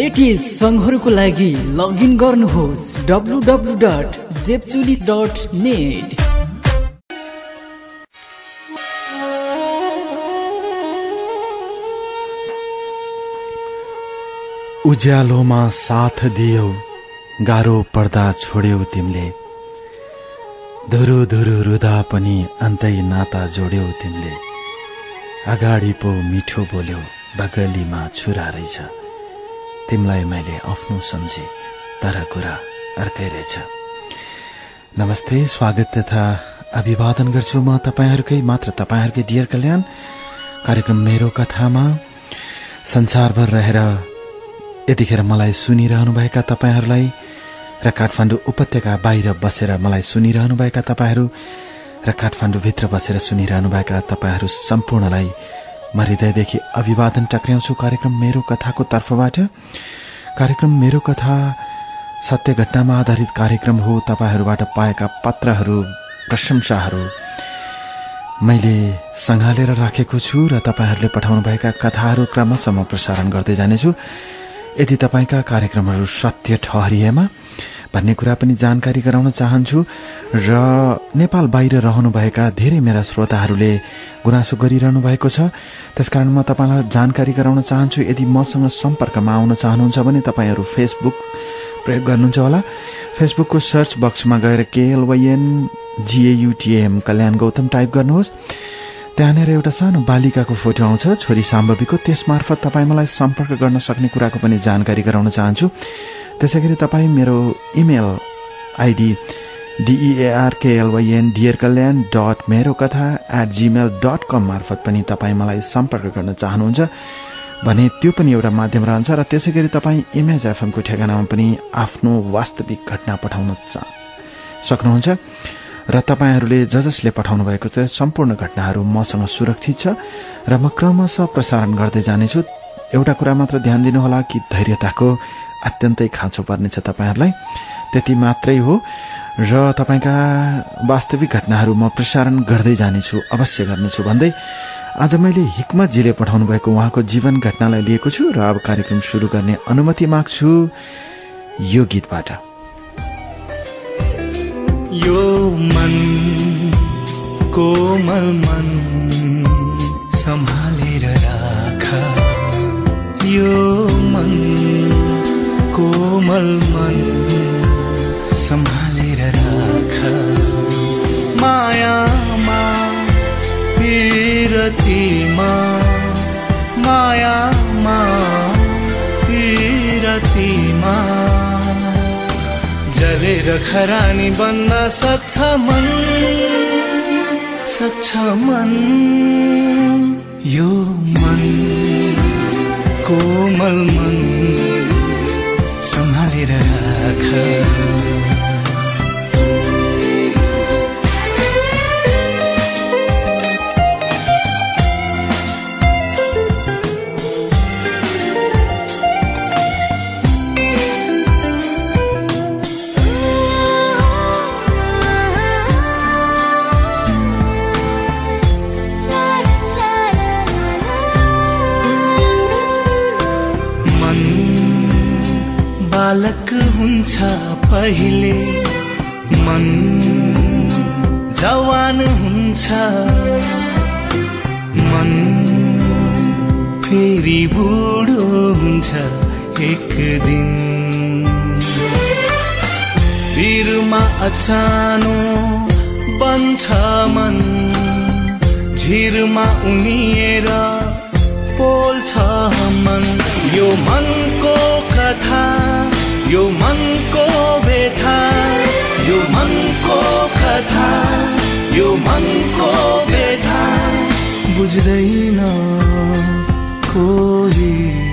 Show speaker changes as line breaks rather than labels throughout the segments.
Latest सङ्घहरूको लागि login गर्नुहोस् W W dot Jepchuli dot net
उज्यालोमा साथ दियौ गाह्रो पर्दा छोड्यौ तिमीले। धुरु धुरु रुदा पनि अन्तै नाता जोड्यौ तिमीले। अगाडि पो मिठो बोल्यौ बगलीमा छुरा रहेछ। तिमीलाई मैले आफ्नो सम्झे। तर कुरा अर्कै रहेछ। नमस्ते स्वागत तथा अभिवादन गर्छु म तपाईँहरूकै मात्र तपाईँहरूकै डियर कल्याण। कार्यक्रम मेरो कथामा संसारभर रहेर यतिखेर मलाई सुनिरहनुभएका तपाईँहरूलाई र काठमाडौँ उपत्यका बाहिर बसेर मलाई सुनिरहनुभएका तपाईँहरू र काठमाडौँभित्र बसेर सुनिरहनुभएका तपाईँहरू सम्पूर्णलाई म हृदयदेखि अभिवादन टक्र्याउँछु। कार्यक्रम मेरो कथाको तर्फबाट। कार्यक्रम मेरो कथा सत्य घटनामा आधारित कार्यक्रम हो। तपाईँहरूबाट पाएका पत्रहरू प्रशंसाहरू मैले सङ्घालेर राखेको छु र तपाईँहरूले पठाउनुभएका कथाहरू क्रमशः म प्रसारण गर्दै जानेछु। यदि तपाईँका कार्यक्रमहरू सत्य ठहरिएमा भन्ने कुरा पनि जानकारी गराउन चाहन्छु र नेपाल बाहिर रहनुभएका धेरै मेरा श्रोताहरूले गुनासो गरिरहनु भएको छ। त्यसकारण म तपाईँलाई जानकारी गराउन चाहन्छु यदि मसँग सम्पर्कमा आउन चाहनुहुन्छ भने तपाईँहरू फेसबुक प्रयोग गर्नुहुन्छ होला। फेसबुकको सर्च बक्समा गएर केएलवाइएन जिएयुटिएम कल्याण गौतम टाइप गर्नुहोस्। त्यहाँनिर एउटा सानो बालिकाको फोटो आउँछ। छोरी साम्भवीको त्यसमार्फत तपाईँ मलाई सम्पर्क गर्न सक्ने कुराको पनि जानकारी गराउन चाहन्छु। त्यसै गरी तपाईँ मेरो इमेल आइडी डिइएआरकेएलवाइएन डियर कल्याण डट मेरो कथा एट जिमेल डट कम मार्फत पनि तपाईँ मलाई सम्पर्क गर्न चाहनुहुन्छ भने त्यो पनि एउटा माध्यम रहन्छ र त्यसै गरी तपाईँ इमेज एफएमको ठेगानामा पनि आफ्नो वास्तविक घटना पठाउन सक्नुहुन्छ। र तपाईँहरूले ज जसले पठाउनु भएको छ सम्पूर्ण घटनाहरू मसँग सुरक्षित छ र म क्रमशः प्रसारण गर्दै जानेछु। एउटा कुरा मात्र ध्यान दिनुहोला कि धैर्यताको अत्यन्तै खाँचो पर्नेछ तपाईँहरूलाई। त्यति मात्रै हो र तपाईँका वास्तविक घटनाहरू म प्रसारण गर्दै जानेछु अवश्य गर्नेछु भन्दै आज मैले हिक्मतजीले पठाउनु भएको उहाँको जीवन घटनालाई लिएको छु र अब कार्यक्रम शुरू गर्ने अनुमति माग्छु यो गीतबाट।
यो मन कोमल मन सम्हालेर राख। यो मन कोमल मन सम्हालेर राख। मायामा पिरतीमा मायामा पिरतीमा। जलेर खरानी बन्न सक्छ मन सक्छ मन। यो मन कोमल मन सम्हालेर राख। हुन्छ पहिले। मन जवान हुन्छ। मन फेरि बुढो हुन्छ एक दिन। वीरमा अचानो बन्छ मन। झिरमा उनिएर पोल्छ मन। यो मनको कथा यो मनको कथा यो मनको व्यथा। बुझ्दैन कोही।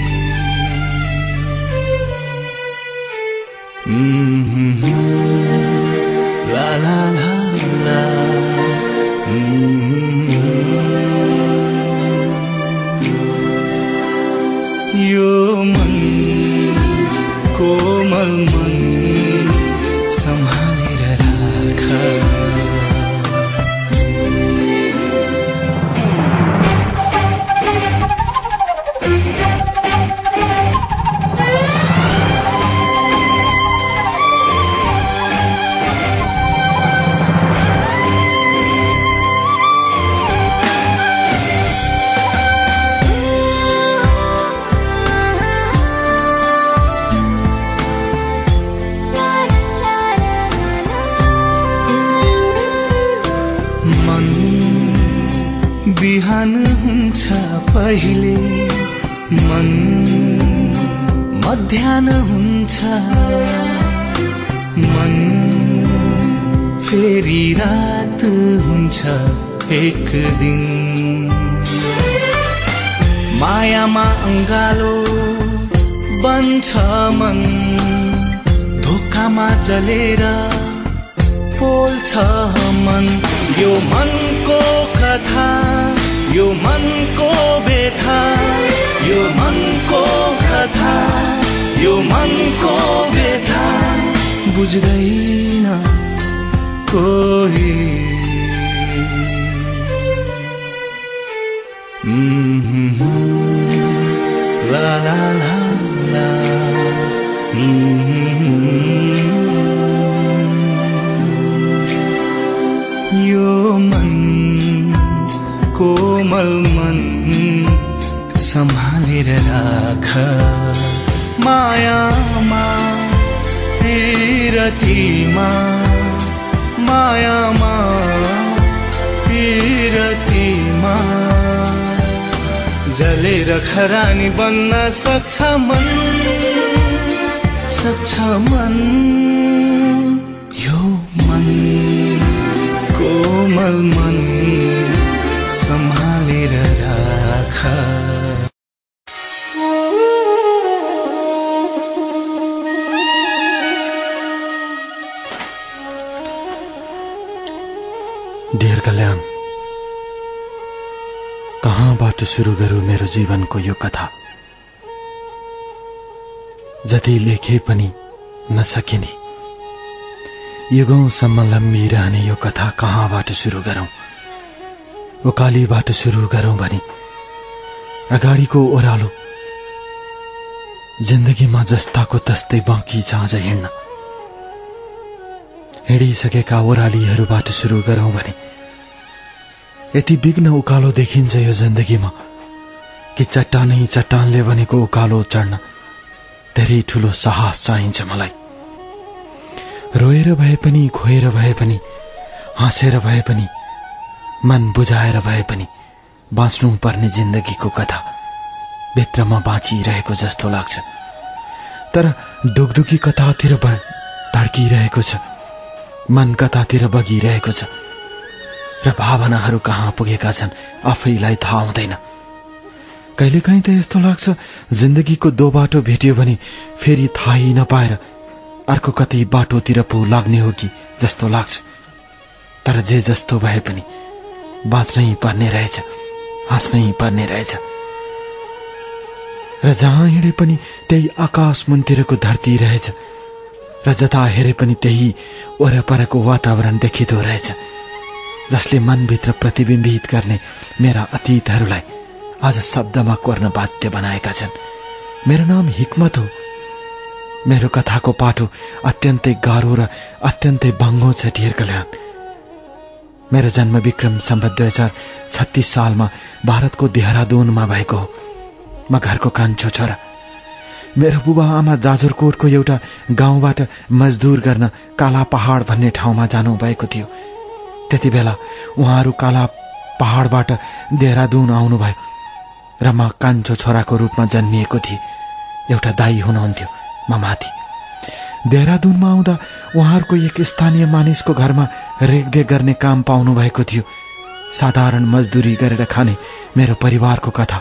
मध्याह हुन्छ। मन फेरि रात हुन्छ एक दिन। मायामा अङ्गालो बन्छ मन। धोकामा जलेर पोल्छ मन। यो मनको कथा यो मनको बेथा यो मनको कथा। यो मनको बेथा बुझ्दैन कोही la la la. Mhm. यो मन कोमल मन सम्हालेर राख मायामा पिरतीमा मायामा पिरतीमा जलेर खरानी बन्न सक्छ मन सक्छ मन।
सुरु गरौँ मेरो जीवनको यो कथा। जति लेखे पनि नसकिने। युगौँसम्म लम्बिरहने यो कथा कहाँबाट सुरु गरौँ? उकालीबाट सुरु गरौँ भने अगाडिको ओह्रालो जिन्दगीमा जस्ताको तस्तै बाँकी अझ हिँड्न। हिँडिसकेका ओह्रालीहरूबाट सुरु गरौँ भने यति विघ्न उकालो देखिन्छ यो जिन्दगीमा कि चट्टानै चट्टानले भनेको उकालो चढ्न धेरै ठुलो साहस चाहिन्छ मलाई। रोएर भए पनि खोएर भए पनि हाँसेर भए पनि मन बुझाएर भए पनि बाँच्नु पर्ने जिन्दगीको कथा भित्रमा बाँचिरहेको जस्तो लाग्छ। तर दुखदुखी कथातिर भ धड्किरहेको छ मन कतातिर बगिरहेको छ। र भावनाहरू कहाँ पुगेका छन् आफैलाई थाहा हुँदैन। कहिलेकाहीँ त यस्तो लाग्छ जिन्दगीको दो बाटो भेट्यो भने फेरि थाहै नपाएर अर्को कतै बाटोतिर पो लाग्ने हो कि जस्तो लाग्छ। तर जे जस्तो भए पनि बाँच्नै पर्ने रहेछ हाँस्नै पर्ने रहेछ। र जहाँ हिँडे पनि त्यही आकाश मुनतिरको धरती रहेछ र जता हेरे पनि त्यही वरपरको वातावरण देखिँदो रहेछ। जसले मनभित्र प्रतिबिम्बित गर्ने मेरा अतीतहरूलाई आज शब्दमा कोर्न बाध्य बनाएका छन्। मेरो नाम हिक्मत हो। मेरो कथाको पाठो अत्यन्तै गाह्रो र अत्यन्तै बाङ्गो छ डियर कल्याण। मेरो जन्म विक्रम सम्बत दुई हजार छत्तिस सालमा भारतको देहरादुनमा भएको हो। म घरको कान्छो छोरा मेरो बुबा आमा जाजरकोटको एउटा गाउँबाट मजदुर गर्न काला पहाड भन्ने ठाउँमा जानुभएको थियो। त्यति बेला उहाँहरू काला पहाडबाट देहरादुन आउनुभयो र म कान्छो छोराको रूपमा जन्मिएको थिएँ। एउटा दाई हुनुहुन्थ्यो म माथि। देहरादुनमा आउँदा उहाँहरूको एक स्थानीय मानिसको घरमा रेखदेख गर्ने काम पाउनु भएको थियो। साधारण मजदुरी गरेर खाने मेरो परिवारको कथा।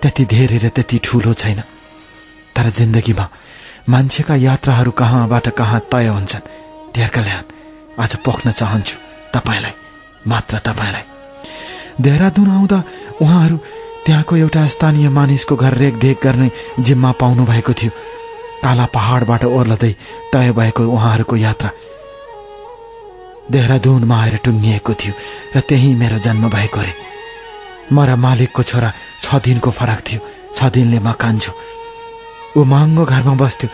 त्यति धेरै र त्यति ठुलो छैन। तर जिन्दगीमा मान्छेका यात्राहरू कहाँबाट कहाँ तय हुन्छन् धेर कल्याण आज पोख्न चाहन्छु। तपाईँलाई मात्र तपाईँलाई। देहरादुन आउँदा उहाँहरू त्यहाँको एउटा स्थानीय मानिसको घर रेखदेख गर्ने जिम्मा पाउनु भएको थियो। काला पहाडबाट ओर्लदै तय भएको उहाँहरूको यात्रा। देहरादुनमा आएर टुङ्गिएको थियो र त्यही मेरो जन्म भएको रे। म र मालिकको छोरा छ दिनको फरक थियो छ दिनले म कान्छु। ऊ महँगो घरमा बस्थ्यो।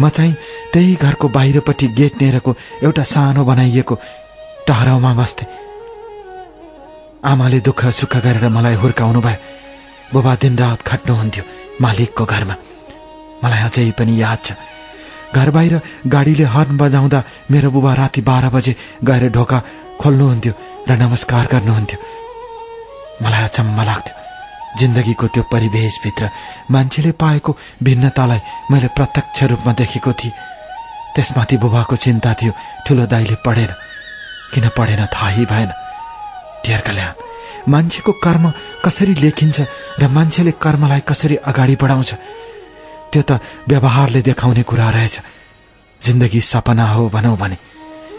म चाहिँ त्यही घरको बाहिरपट्टि गेट नेरको एउटा सानो बनाइएको टहराउमा बस्थे। आमाले दुःख सुख गरेर मलाई हुर्काउनु भयो। बुबा दिनरात खट्नुहुन्थ्यो मालिकको घरमा। मलाई अझै पनि याद छ। घर बाहिर गाडीले हर्न बजाउँदा मेरो बुबा राति बाह्र बजे गएर ढोका खोल्नुहुन्थ्यो र नमस्कार गर्नुहुन्थ्यो। मलाई अचम्म लाग्थ्यो। जिन्दगीको त्यो परिवेशभित्र मान्छेले पाएको भिन्नतालाई मैले प्रत्यक्ष रूपमा देखेको थिएँ। त्यसमाथि बुबाको चिन्ता थियो ठुलो दाईले पढेन किन पढेन थाहै भएन। डियर कल्याण मान्छेको कर्म कसरी लेखिन्छ र मान्छेले कर्मलाई कसरी अगाडि बढाउँछ त्यो त व्यवहारले देखाउने कुरा रहेछ। जिन्दगी सपना हो भनौँ भने।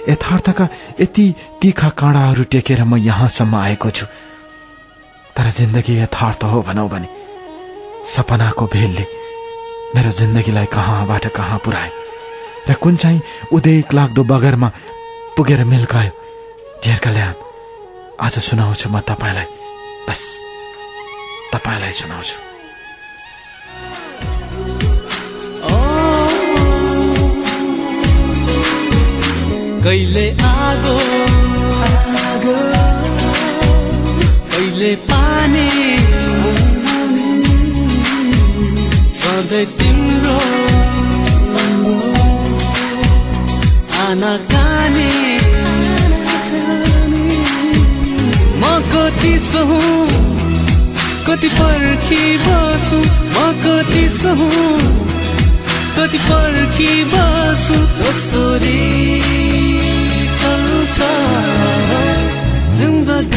यथार्थका यति तिखा काँडाहरू टेकेर म यहाँसम्म आएको छु। तर जिन्दगी यथार्थ हो भनौँ भने। सपनाको भेलले मेरो जिन्दगीलाई कहाँबाट कहाँ पुऱ्यायो? र कुन चाहिँ उदेक लाग्दो बगरमा पुगेर मिल्कायो ढेर कल्याण आज सुनाउँछु म तपाईँलाई। बस तपाईँलाई सुनाउँछु।
कहिले आगो आगो। कहिले पानी। सधैँ तिम्रो आना कति सहु कति पर्खी बसु म कति सहु कति पर्खी बसु कसरी चल्छ जिन्दगानी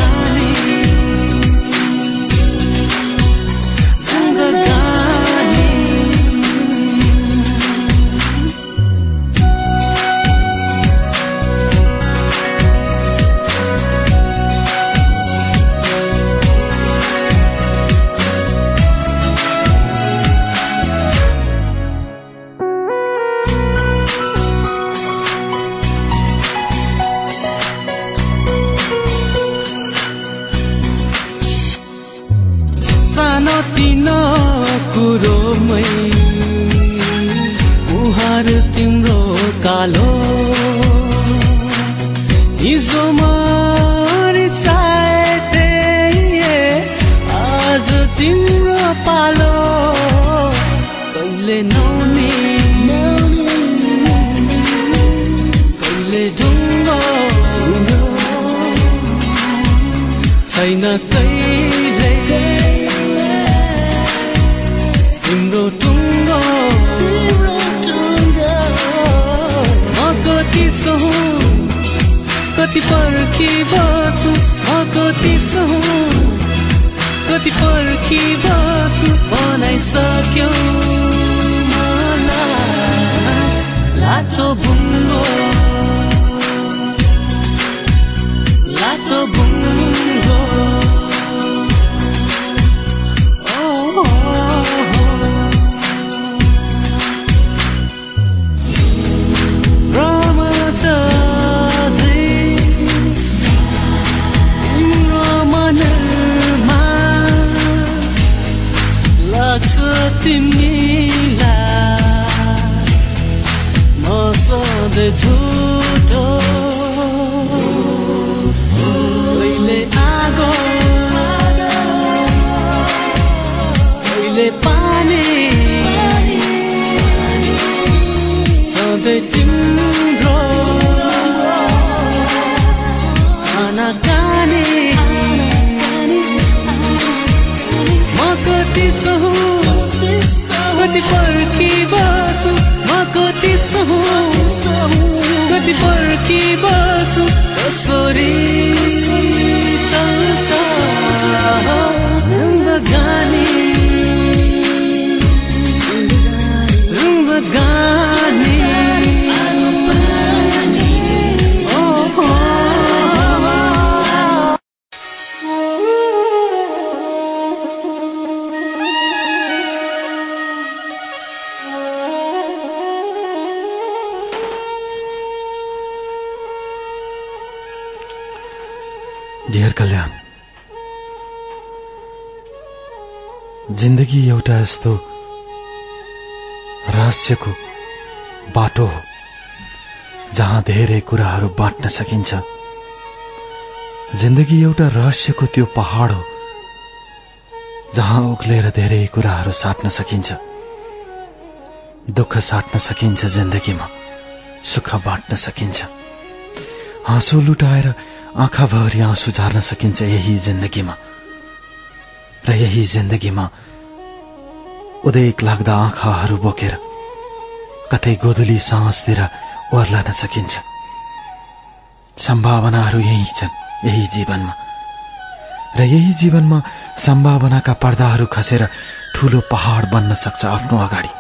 पर्खी बसु कसरी चल्छ?
जिन्दगी एउटा यस्तो रहस्यको बाटो हो जहाँ धेरै कुराहरू बाँट्न सकिन्छ। जिन्दगी एउटा रहस्यको त्यो पहाड हो जहाँ उक्लेर धेरै कुराहरू साट्न सकिन्छ। दुःख साट्न सकिन्छ जिन्दगीमा सुख बाँट्न सकिन्छ। हाँसो लुटाएर आँखाभरि आँसु झार्न सकिन्छ यही जिन्दगीमा। र यही जिन्दगीमा उदेक लाग्दा आँखाहरू बोकेर कतै गोधुली साहसतिर ओर्लन सकिन्छ। सम्भावनाहरू यही छन् यही जीवनमा। र यही जीवनमा सम्भावनाका पर्दाहरू खसेर ठुलो पहाड बन्न सक्छ आफ्नो अगाडि।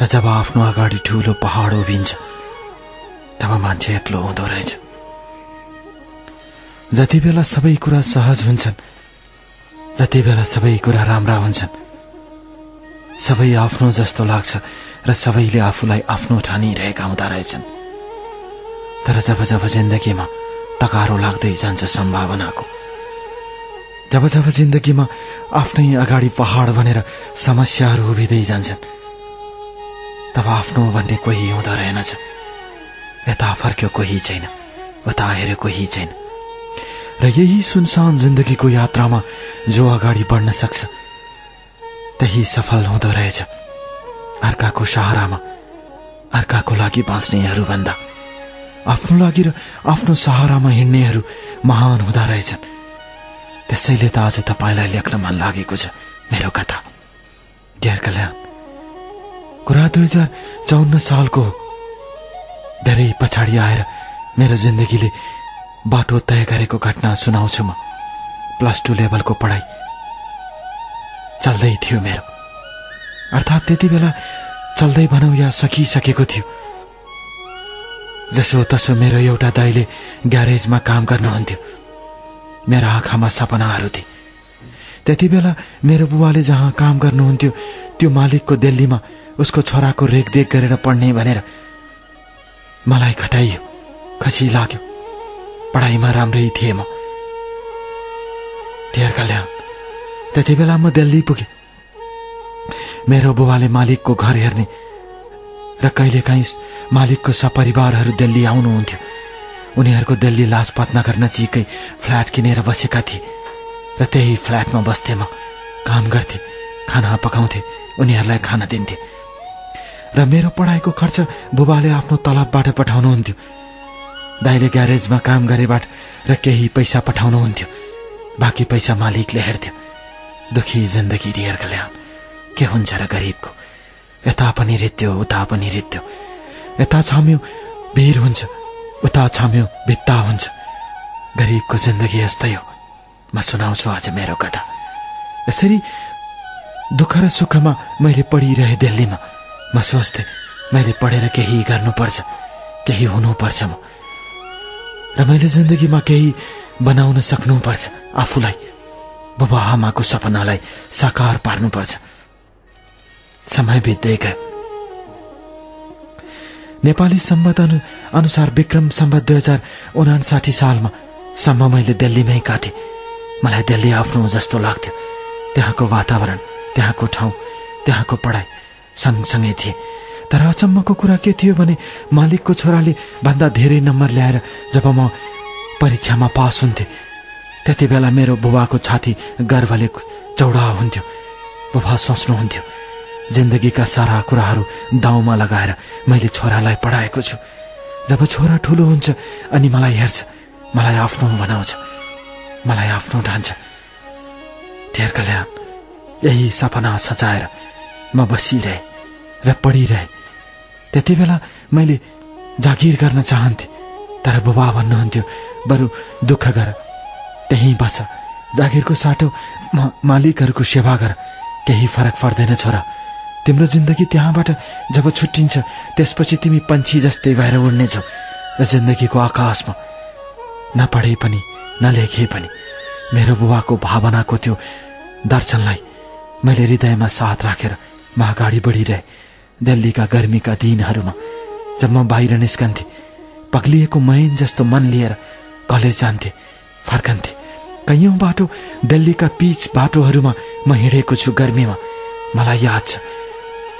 र जब आफ्नो अगाडि ठुलो पहाड उभिन्छ तब मान्छे एक्लो हुँदो रहेछ। जति बेला सबै कुरा सहज हुन्छन् जति बेला सबै कुरा राम्रा हुन्छन् सबै आफ्नो जस्तो लाग्छ र सबैले आफूलाई आफ्नो ठानिरहेका हुँदो रहेछन्। तर जब जब जिन्दगीमा तकारो लाग्दै जान्छ सम्भावनाको जब जब जिन्दगीमा आफ्नै अगाडि पहाड भनेर समस्याहरू उभिँदै जान्छन् तब आफ्नो भन्ने कोही हुँदो रहेनछ। यता फर्क्यो कोही छैन उता हेऱ्यो कोही छैन। र यही सुनसान जिन्दगीको यात्रामा जो अगाडि बढ्न सक्छ त्यही सफल हुँदो रहेछ। अर्काको सहारामा अर्काको लागि बाँच्नेहरूभन्दा। आफ्नो लागि र आफ्नो सहारामा हिँड्नेहरू महान हुँदो रहेछन्। त्यसैले त आज तपाईँलाई लेख्न मन लागेको छ मेरो कथा। डियर कल्याण कुरा दुई हजार चौन्न सालको धेरै पछाडि आएर मेरो जिन्दगीले बाटो तय गरेको घटना सुनाउँछु म। प्लस टू लेभलको पढाइ चल्दै थियो मेरो। अर्थात् त्यति बेला चल्दै भनौँ या सकिसकेको थियो। जसो तसो मेरो एउटा दाइले ग्यारेजमा काम गर्नुहुन्थ्यो। मेरो आँखामा सपनाहरू थिए। त्यति बेला मेरो बुवाले जहाँ काम गर्नुहुन्थ्यो त्यो मालिकको दिल्लीमा उसको छोराको रेखदेख गरेर पढ्ने भनेर मलाई खटाइयो। खसी लाग्यो। पढाइमा राम्रै थिएँ म। धेर कल्याण। त्यति बेला म दिल्ली पुगेँ। मेरो बुबाले मालिकको घर हेर्ने र कहिलेकाहीँ मालिकको सपरिवारहरू दिल्ली आउनुहुन्थ्यो। उनीहरूको दिल्ली लाजपत नगर नजिकै फ्ल्याट किनेर बसेका थिए र त्यही फ्ल्याटमा बस्थे म। काम गर्थे खाना पकाउँथे उनीहरूलाई खाना दिन्थे। र मेरो पढाइको खर्च बुबाले आफ्नो तलबबाट पठाउनुहुन्थ्यो। दाइले ग्यारेजमा काम गरेबाट र केही पैसा पठाउनुहुन्थ्यो। बाँकी पैसा मालिकले हेर्थ्यो। दुखी जिन्दगी रियर कल्याण। के हुन्छ र गरिबको? यता पनि रित्यो उता पनि रित्यो। यता छाम्यो भिर हुन्छ उता छाम्यो भित्ता हुन्छ। गरिबको जिन्दगी यस्तै हो। म सुनाउँछु आज मेरो कथा। यसरी दुःख र सुखमा मैले पढिरहे दिल्लीमा। म सोच्थेँ मैले पढेर केही गर्नुपर्छ केही हुनुपर्छ म। र मैले जिन्दगीमा केही बनाउन सक्नुपर्छ आफूलाई। बाबा आमाको सपनालाई साकार पार्नुपर्छ। समय बित्दै गयो नेपाली सम्बन्ध अनु अनुसार विक्रम सम्बन्ध दुई हजार उनासाठी सालमा सम्म मैले दिल्लीमै काटेँ। मलाई दिल्ली आफ्नो जस्तो लाग्थ्यो। त्यहाँको वातावरण त्यहाँको ठाउँ त्यहाँको पढाइ सँगसँगै थिए। तर अचम्मको कुरा के थियो भने मालिकको छोराले भन्दा धेरै नम्बर ल्याएर जब म परीक्षामा पास हुन्थे त्यति बेला मेरो बुबाको छाती गर्वले चौडा हुन्थ्यो। बुबा सोच्नुहुन्थ्यो जिन्दगीका सारा कुराहरू दाउमा लगाएर मैले छोरालाई पढाएको छु। जब छोरा ठुलो हुन्छ अनि मलाई हेर्छ मलाई आफ्नो बनाउँछ मलाई आफ्नो ठान्छ। धेर कल्याण यही सपना सचाएर म बसिरहे र पढिरहे। त्यति बेला मैले जागिर गर्न चाहन्थेँ तर बुबा भन्नुहुन्थ्यो बरु दुःख गर त्यहीँ बस। जागिरको साटो म मालिकहरूको सेवा गर। केही फरक पर्दैन छोरा तिम्रो जिन्दगी त्यहाँबाट जब छुट्टिन्छ त्यसपछि तिमी पन्छी जस्तै भएर उड्नेछौ। र जिन्दगीको आकाशमा। नपढे पनि नलेखे पनि। मेरो बुबाको भावनाको त्यो दर्शनलाई मैले हृदयमा साथ राखेर म अगाडि बढिरहे। दिल्लीका गर्मीका दिनहरूमा जब म बाहिर निस्कन्थे पग्लिएको मैन जस्तो मन लिएर कलेज जान्थे फर्कन्थे। कैयौँ बाटो दिल्लीका पिच बाटोहरूमा म हिँडेको छु गर्मीमा। मलाई याद छ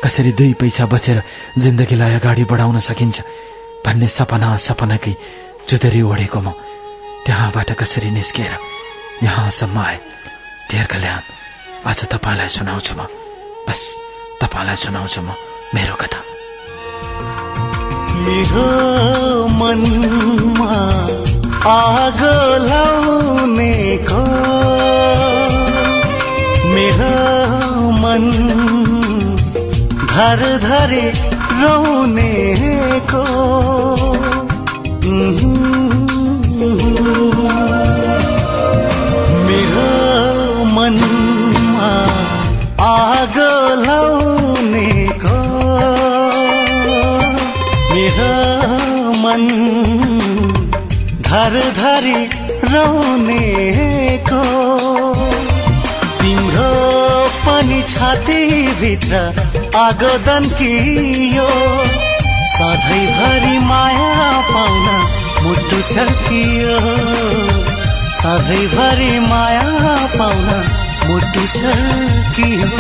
कसरी दुई पैसा बचेर जिन्दगीलाई अगाडि बढाउन सकिन्छ भन्ने सपना सपनाकै चुदरी ओढेको म। त्यहाँबाट कसरी निस्किएर यहाँसम्म आए? धेर कल्याण आज तपाईँलाई सुनाउँछु म। बस तपाईँलाई सुनाउँछु म मेरो कथा।
मनमा आगो लाउनेको मेरो मन धर धरे रहनेको रौनेको तिम्रो पनि छातीभित्र आगो दन्कियो सधैँभरि माया पाउन मुटु छल्कियो सधैँभरि माया पाउन मुटु छल्कियो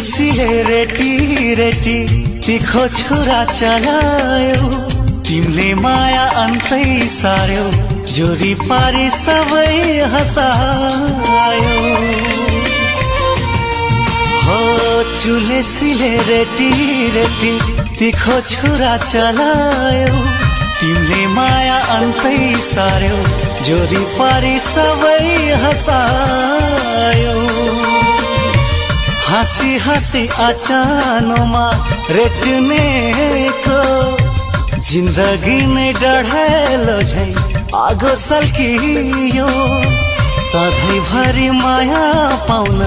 सिले रेटी रेटी। तिखो छुरा चलायो। तिमीले माया अन्तै सार्यो। जोरी पारी सबै हसायो। हो चुले सिले रेटी रेटी। तिखो छुरा चलायो। तिमीले माया अन्तै सार्यो। जोरी पारी सबै हसायो। हाँसी हाँसी अचानोमा रेट्नेको जिन्दगी नै डढेलो झै आगो सल्कियो। सधैँभरि माया पाउन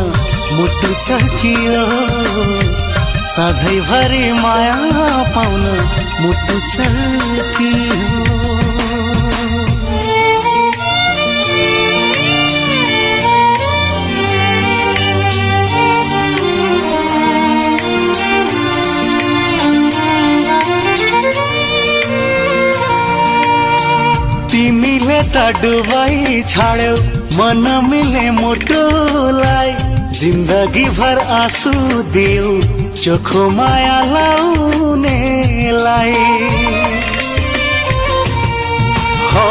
मुटु चल्कियो सधैँभरि माया पाउन मुटु चल्कियो त डुबाई छाड्यौ मन मिले मुटुलाई। जिन्दगी भर आँसु दियो चोखो माया लाउनेलाई। हो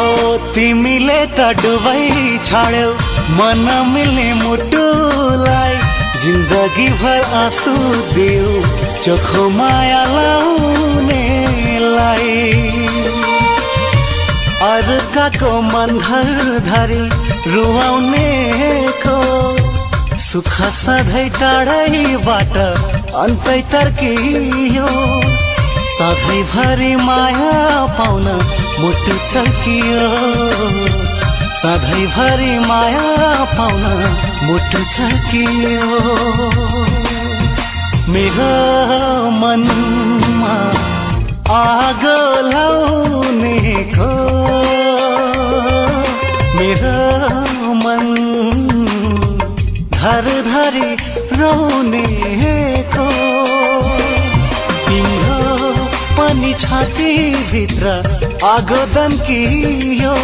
तिमीले त डुबाई छाड्यौ मन मिले मुटुलाई। जिन्दगी भर आँसु दियो चोखो माया लाउनेलाई। अर्काको मन धर धरी रुवाउनेको सुख सधैँ टाढैबाट अन्तै तर्कियो सधैँभरि माया पाउन मुटु छल्कियो सधैँभरि माया पाउन मुटु छल्कियो मेरो मनमा आगो लाउनेको मेरो मन धर धरी रौनेको तिम्रो पनि छातीभित्र आगो दन्कियो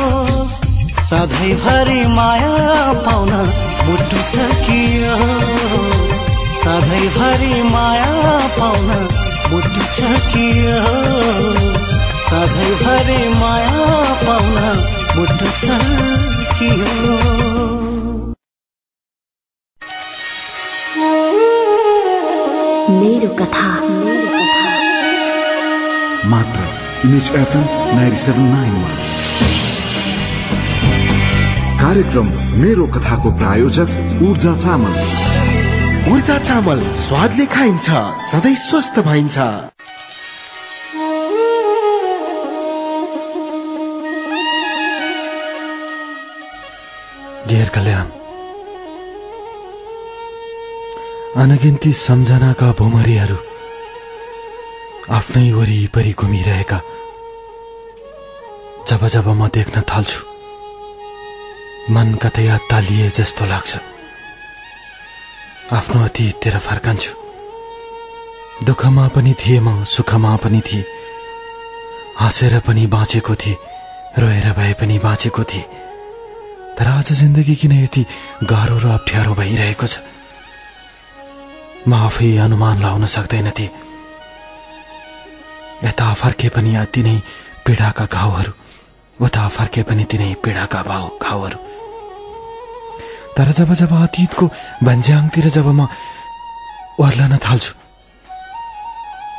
सधैँभरि माया पाउन मुटु छकियो सधैँभरि माया पाउन मुटु छकियो सधैँभरि माया पाउन मुटु छकियो
मेरो कथा। मेरो कथा
मात्र इमेज एफएम नाइन्टी सेभेन नाइनमा। कार्यक्रम मेरो कथाको प्रायोजक ऊर्जा चामल।
ऊर्जा चामल स्वादले खाइन्छ सधैँ स्वस्थ भइन्छ।
डियर कल्याण अनगिन्ती सम्झनाका भुमरीहरू आफ्नै वरिपरि घुमिरहेका। जब जब म देख्न थाल्छु मन कतै तालिए जस्तो लाग्छ। आफ्नो अतीततिर फर्कन्छु। दुःखमा पनि थिएँ म सुखमा पनि थिएँ। हाँसेर पनि बाँचेको थिएँ रोएर भए पनि बाँचेको थिएँ। तर आज जिन्दगी किन यति गाह्रो र अप्ठ्यारो भइरहेको छ? म आफै अनुमान लाउन सक्दैन थिएँ। यता फर्के पनि अति नै पीडाका घाउहरू उता फर्के पनि तिनै पीडाका भाव घाउहरू। तर जब जब अतीतको भन्ज्याङतिर जब म ओर्लन थाल्छु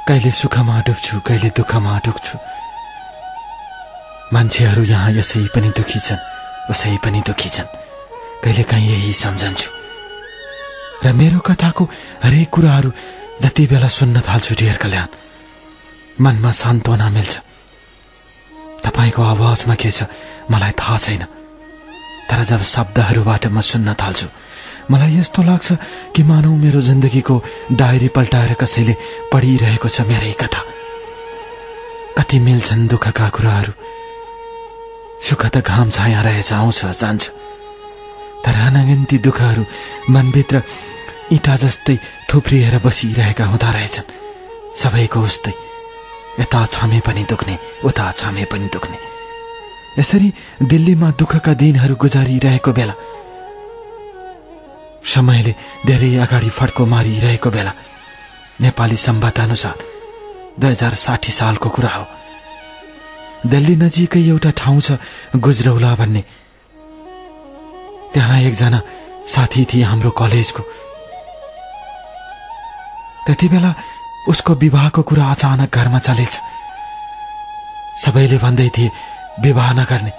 कहिले सुखमा डुब्छु कहिले दुःखमा डुब्छु। मान्छेहरू यहाँ यसै पनि दुखी छन् उसै पनि दुखी छन्। कहिले काहीँ यही सम्झन्छु। र मेरो कथाको हरेक कुराहरू जति बेला सुन्न थाल्छु डियर कल्याण मनमा सान्त्वना मिल्छ। तपाईँको आवाजमा के छ मलाई थाहा छैन। तर जब शब्दहरूबाट म सुन्न थाल्छु मलाई यस्तो लाग्छ कि मानौ मेरो जिन्दगीको डायरी पल्टाएर कसैले पढिरहेको छ मेरै कथा। कति मिल्छन् दुःखका कुराहरू। सुख त घाम छाया रहेछ आउँछ जान्छ। तर अनगिन्ती दुःखहरू मनभित्र इँटा जस्तै थुप्रिएर बसिरहेका हुँदा रहेछन्। सबैको उस्तै यता छामे पनि दुख्ने उता छामे पनि दुख्ने। यसरी दिल्लीमा दुःखका दिनहरू गुजारिरहेको बेला समयले धेरै अगाडि फड्को मारिरहेको बेला नेपाली सम्वाद अनुसार दुई हजार साठी सालको कुरा हो। दिल्ली नजिकै एउटा ठाउँ छ गुजरौला भन्ने। त्यहाँ एकजना साथी थिए हाम्रो कलेजको। त्यति बेला उसको विवाहको कुरा अचानक घरमा चलेछ। सबैले भन्दै थिए विवाह नगर्ने।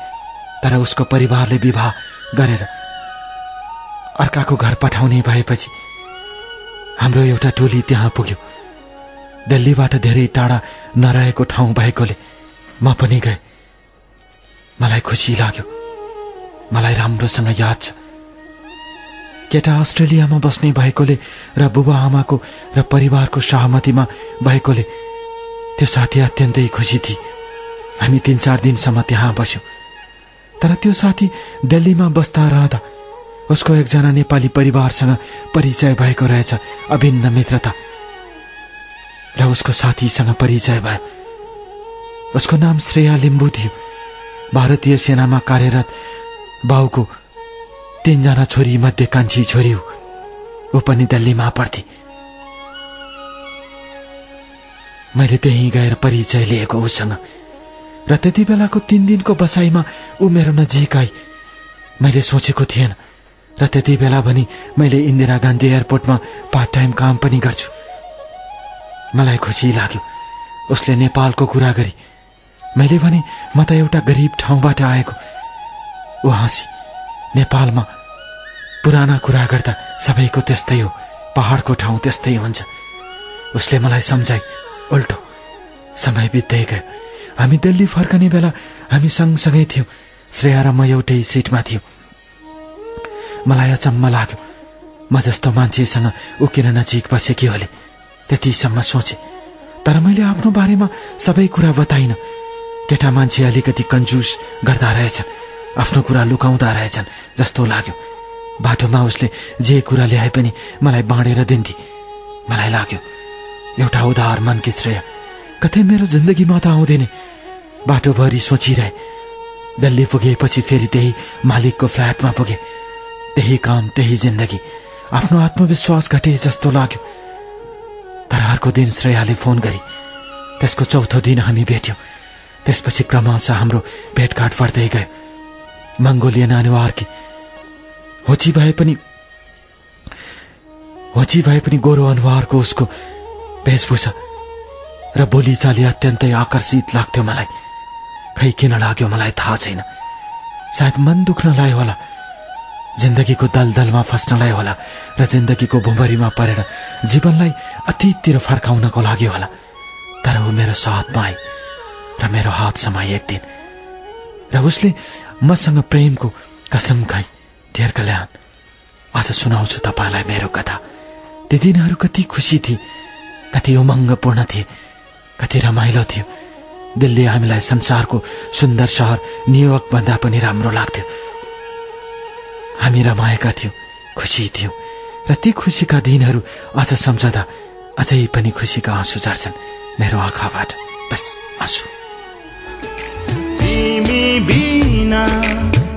तर उसको परिवारले विवाह गरेर अर्काको घर पठाउने भएपछि हाम्रो एउटा टोली त्यहाँ पुग्यो। दिल्लीबाट धेरै टाढा नरहेको ठाउँ भएकोले म पनि गएँ। मलाई खुसी लाग्यो। मलाई राम्रोसँग याद छ। केटा अस्ट्रेलियामा बस्ने भएकोले र बुबा आमाको र परिवारको सहमतिमा भएकोले त्यो साथी अत्यन्तै खुसी थिए। हामी तिन चार दिनसम्म त्यहाँ बस्यौँ। तर त्यो साथी दिल्लीमा बस्दा रहँदा उसको एकजना नेपाली परिवारसँग परिचय भएको रहेछ अभिन्न मित्रता। र उसको साथीसँग परिचय भयो। उसको नाम श्रेया लिम्बू थियो। भारतीय सेनामा कार्यरत बाउको तीनजना छोरी मध्ये कान्छी छोरी हो। ऊ पनि दिल्लीमा पढ्थे। मैले त्यहीँ गएर परिचय लिएको उसँग। र त्यति बेलाको तिन दिनको बसाइमा ऊ मेरो नजिक आई मैले सोचेको थिएन। र त्यति बेला पनि मैले इन्दिरा गान्धी एयरपोर्टमा पार्ट टाइम काम पनि गर्छु। मलाई खुसी लाग्यो। उसले नेपालको कुरा गरी। मैले भने म त एउटा गरिब ठाउँबाट आएको। ऊ हाँसी। नेपालमा पुराना कुरा गर्दा सबैको त्यस्तै हो। पहाडको ठाउँ त्यस्तै हुन्छ। उसले मलाई सम्झाइ उल्टो समय बित्दै गयो। हामी दिल्ली फर्कने बेला हामी सँगसँगै थियौँ। श्रेया र म एउटै सिटमा थियौँ। मलाई अचम्म लाग्यो। म जस्तो मान्छेसँग ऊ किन नजिक बसेकी होले। त्यतिसम्म सोचे। तर मैले आफ्नो बारेमा सबै कुरा बताइन। केटा मान्छे अलिकति कन्जुस गर्दा रहेछन्। आफ्नो कुरा लुकाउँदा रहेछन् जस्तो लाग्यो। बाटोमा उसले जे कुरा ल्याए पनि मलाई बाँडेर दिन्थे। मलाई लाग्यो एउटा उदार मनकी श्रेय। कतै मेरो जिन्दगीमा त आउँदैन। बाटोभरि सोचिरहे। दिल्ली पुगेपछि फेरि त्यही मालिकको फ्ल्याटमा पुगे। त्यही काम त्यही जिन्दगी। आफ्नो आत्मविश्वास घटे जस्तो लाग्यो। तर अर्को दिन श्रेयाले फोन गरी त्यसको चौथो दिन हामी भेट्यौँ। त्यसपछि क्रमशः हाम्रो भेटघाट बढ्दै गयो। मङ्गोलियन अनुहारकी होची भए पनि होची भए पनि गोरो अनुहारको उसको वेशभूषा र बोलीचाली अत्यन्तै आकर्षित लाग्थ्यो मलाई। खै किन लाग्यो मलाई थाहा छैन। सायद मन दुख्नलाई होला। जिन्दगीको दलदलमा फस्नलाई होला र जिन्दगीको भुमरीमा परेर जीवनलाई अतीततिर फर्काउनको लागि होला। तर ऊ मेरो साथमा आए र मेरो हात समाए एक दिन। र उसले मसँग प्रेमको कसम खाई ढेर कल्याण आज सुनाउँछु तपाईँलाई मेरो कथा। ती दिनहरू कति खुसी थिए कति उमङ्गपूर्ण थिए कति रमाइलो थियो। दिल्ली हामीलाई संसारको सुन्दर सहर न्युयोर्क भन्दा पनि राम्रो लाग्थ्यो। हामी रमाएका थियौँ खुसी थियौँ। र ती खुसीका दिनहरू अझ सम्झँदा अझै पनि खुसीका आँसु झर्छन्। मेरो आँखाबाट बस आँसु।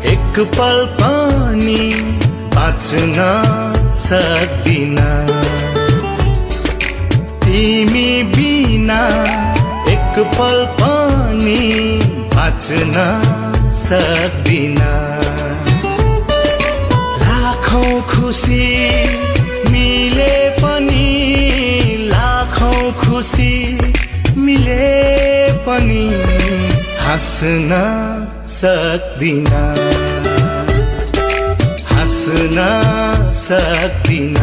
एक पल पनि बाँच्न सक्दिन। तिमी बिना एक पल पनि बाँच्न सक्दिन। लाखौँ खुसी मिले पनि लाखौँ खुसी मिले पनि हाँस्न सक्दिन। हाँस्न सक्दिन।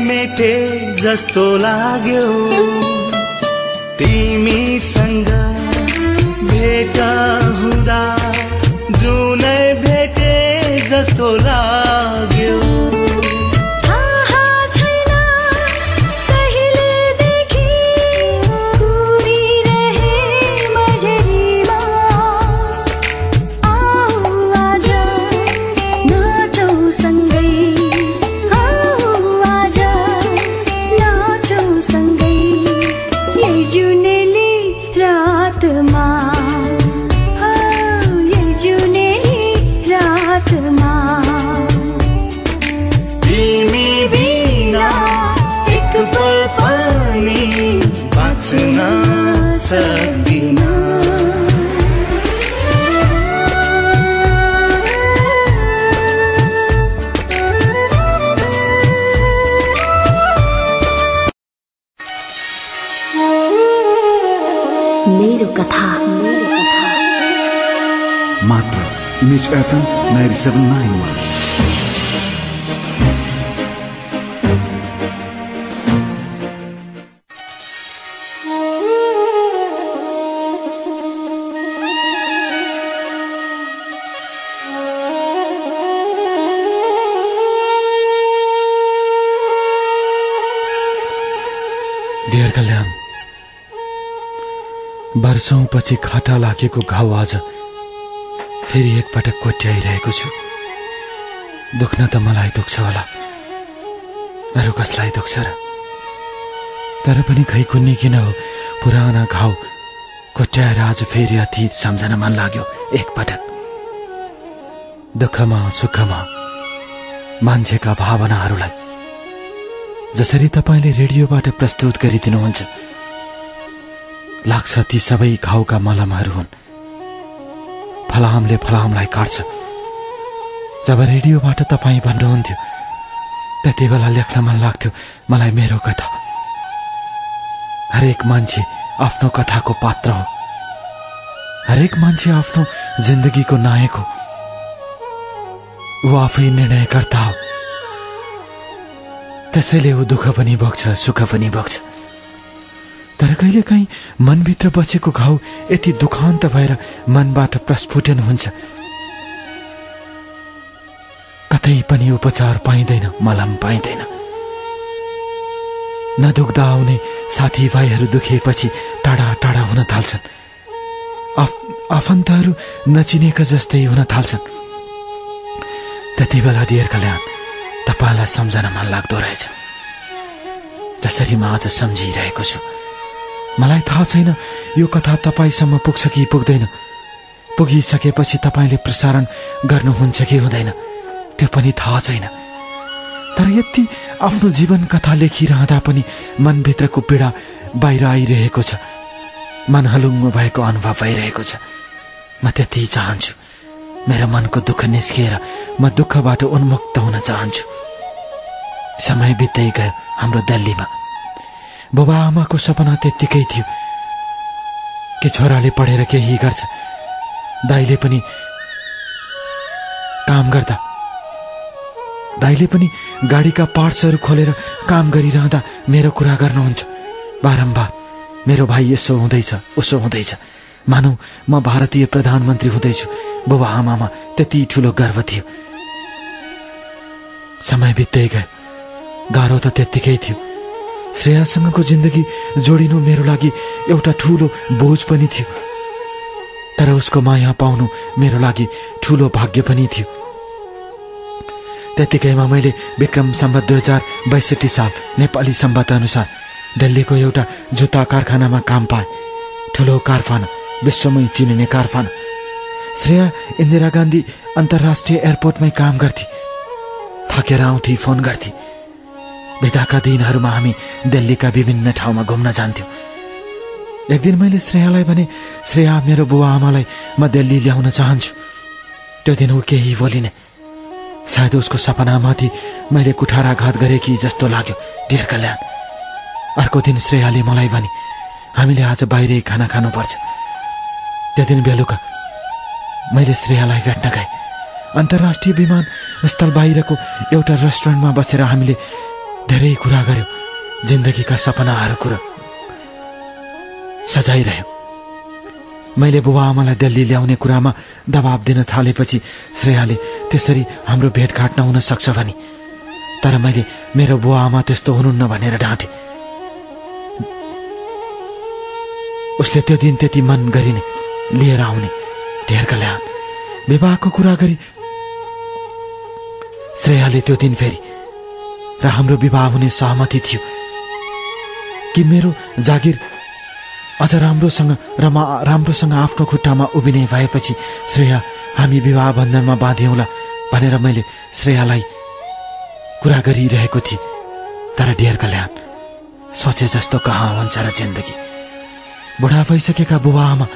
मेटे जस्तो लाग्यो। तिमीसँग भेट हुँदा जुनै भेटे जस्तो लाग्यो।
खाटा लागेको घाउ आज फेरि एकपटक कोट्याइरहेको छु। दुख्न त मलाई दुख्छ होला। अरू कसलाई दुख्छ र? तर पनि खै कुन्नी किन हो? पुराना घाउ कोट्याएर आज फेरि अतीत सम्झन मन लाग्यो एकपटक। दुःखमा सुखमा मान्छेका भावनाहरूलाई जसरी तपाईँले रेडियोबाट प्रस्तुत गरिदिनुहुन्छ लाग्छ ती सबै घाउका मलमहरू हुन्। फलामले फलामलाई काट्छ। जब रेडियोबाट तपाईँ भन्नुहुन्थ्यो त्यति बेला लेख्न मन लाग्थ्यो मलाई मेरो कथा। हरेक मान्छे आफ्नो कथाको पात्र हो। हरेक मान्छे आफ्नो जिन्दगीको नायक हो। ऊ आफै निर्णयकर्ता हो। त्यसैले ऊ दुःख पनि बोक्छ सुख पनि बोक्छ कहिलेकाहीँ मनभित्र बसेको घाउ यति दुखान्त भएर मनबाट प्रस्फुटन हुन्छ। कतै पनि उपचार पाइँदैन मलम पाइँदैन। नदुख्दा आउने साथीभाइहरू दुखिएपछि टाढा टाढा हुन थाल्छन्। आफ आफन्तहरू नचिनेका जस्तै हुन थाल्छन्। त्यति बेला डियर कल्याण तपाईँलाई सम्झन मन लाग्दो रहेछ। जसरी म आज सम्झिरहेको छु। मलाई थाहा छैन यो कथा तपाईँसम्म पुग्छ कि पुग्दैन। पुगिसकेपछि तपाईँले प्रसारण गर्नुहुन्छ कि हुँदैन त्यो पनि थाहा छैन। तर यति आफ्नो जीवन कथा लेखिरहँदा पनि मनभित्रको पीडा बाहिर आइरहेको छ। मन हलुङ्गो भएको अनुभव भइरहेको छ। म त्यति चाहन्छु। मेरो मनको दुःख निस्किएर म दुःखबाट उन्मुक्त हुन चाहन्छु। समय बित्दै गयो हाम्रो दिल्लीमा। बुबा आमाको सपना त्यत्तिकै थियो कि छोराले पढेर केही गर्छ। दाइले पनि काम गर्दा। दाइले पनि गाडीका पार्ट्सहरू खोलेर काम गरिरहँदा मेरो कुरा गर्नुहुन्छ। बारम्बार मेरो भाइ यसो हुँदैछ उसो हुँदैछ। मानौ म भारतीय प्रधानमन्त्री हुँदैछु। बुबा आमामा त्यति ठुलो गर्व थियो। समय बित्दै गयो। गाह्रो त त्यत्तिकै थियो। श्रेयासँगको जिन्दगी जोडिनु मेरो लागि एउटा ठुलो बोझ पनि थियो। तर उसको माया पाउनु मेरो लागि ठुलो भाग्य पनि थियो। त्यतिकैमा मैले विक्रम सम्बत दुई हजार बैसठी साल नेपाली सम्बत अनुसार दिल्लीको एउटा जुत्ता कारखानामा काम पाए। ठुलो कारखाना विश्वमै चिनिने कारखाना। श्रेया इन्दिरा गान्धी अन्तर्राष्ट्रिय एयरपोर्टमै काम गर्थे। थकेर आउँथे फोन गर्थे। बिदाका दिनहरूमा हामी दिल्लीका विभिन्न ठाउँमा घुम्न जान्थ्यौँ। एक दिन मैले श्रेयालाई भने श्रेया मेरो बुवा आमालाई म दिल्ली ल्याउन चाहन्छु। त्यो दिन ऊ केही बोलिने। सायद उसको सपनामाथि मैले कुठाराघात गरे कि जस्तो लाग्यो। डेर कल्याण। अर्को दिन श्रेयाले मलाई भने हामीले आज बाहिरै खाना खानुपर्छ। त्यो दिन बेलुका मैले श्रेयालाई भेट्न गएँ। अन्तर्राष्ट्रिय विमानस्थल बाहिरको एउटा रेस्टुरेन्टमा बसेर हामीले धेरै कुरा गर्यौँ। जिन्दगीका सपनाहरू कुरा। सजाइरह्यौँ। मैले बुबा आमालाई दिल्ली ल्याउने कुरामा दबाब दिन थालेपछि श्रेयाले त्यसरी हाम्रो भेटघाट नहुन सक्छ भने। तर मैले मेरो बुवा आमा त्यस्तो हुनुहुन्न भनेर ढाँटे उसले त्यो दिन त्यति मन गरिने लिएर आउने ढेर कल्याण विवाहको कुरा गरी श्रेयाले त्यो दिन फेरि र हाम्रो विवाह हुने सहमति थियो कि मेरो जागिर अझ राम्रोसँग र म राम्रोसँग आफ्नो खुट्टामा उभिने भएपछि श्रेया हामी विवाह बन्धनमा बाँध्यौँला भनेर मैले श्रेयालाई कुरा गरिरहेको थिएँ। तर डेर कल्याण सोचे जस्तो कहाँ हुन्छ र जिन्दगी? बुढा भइसकेका बुबा आमा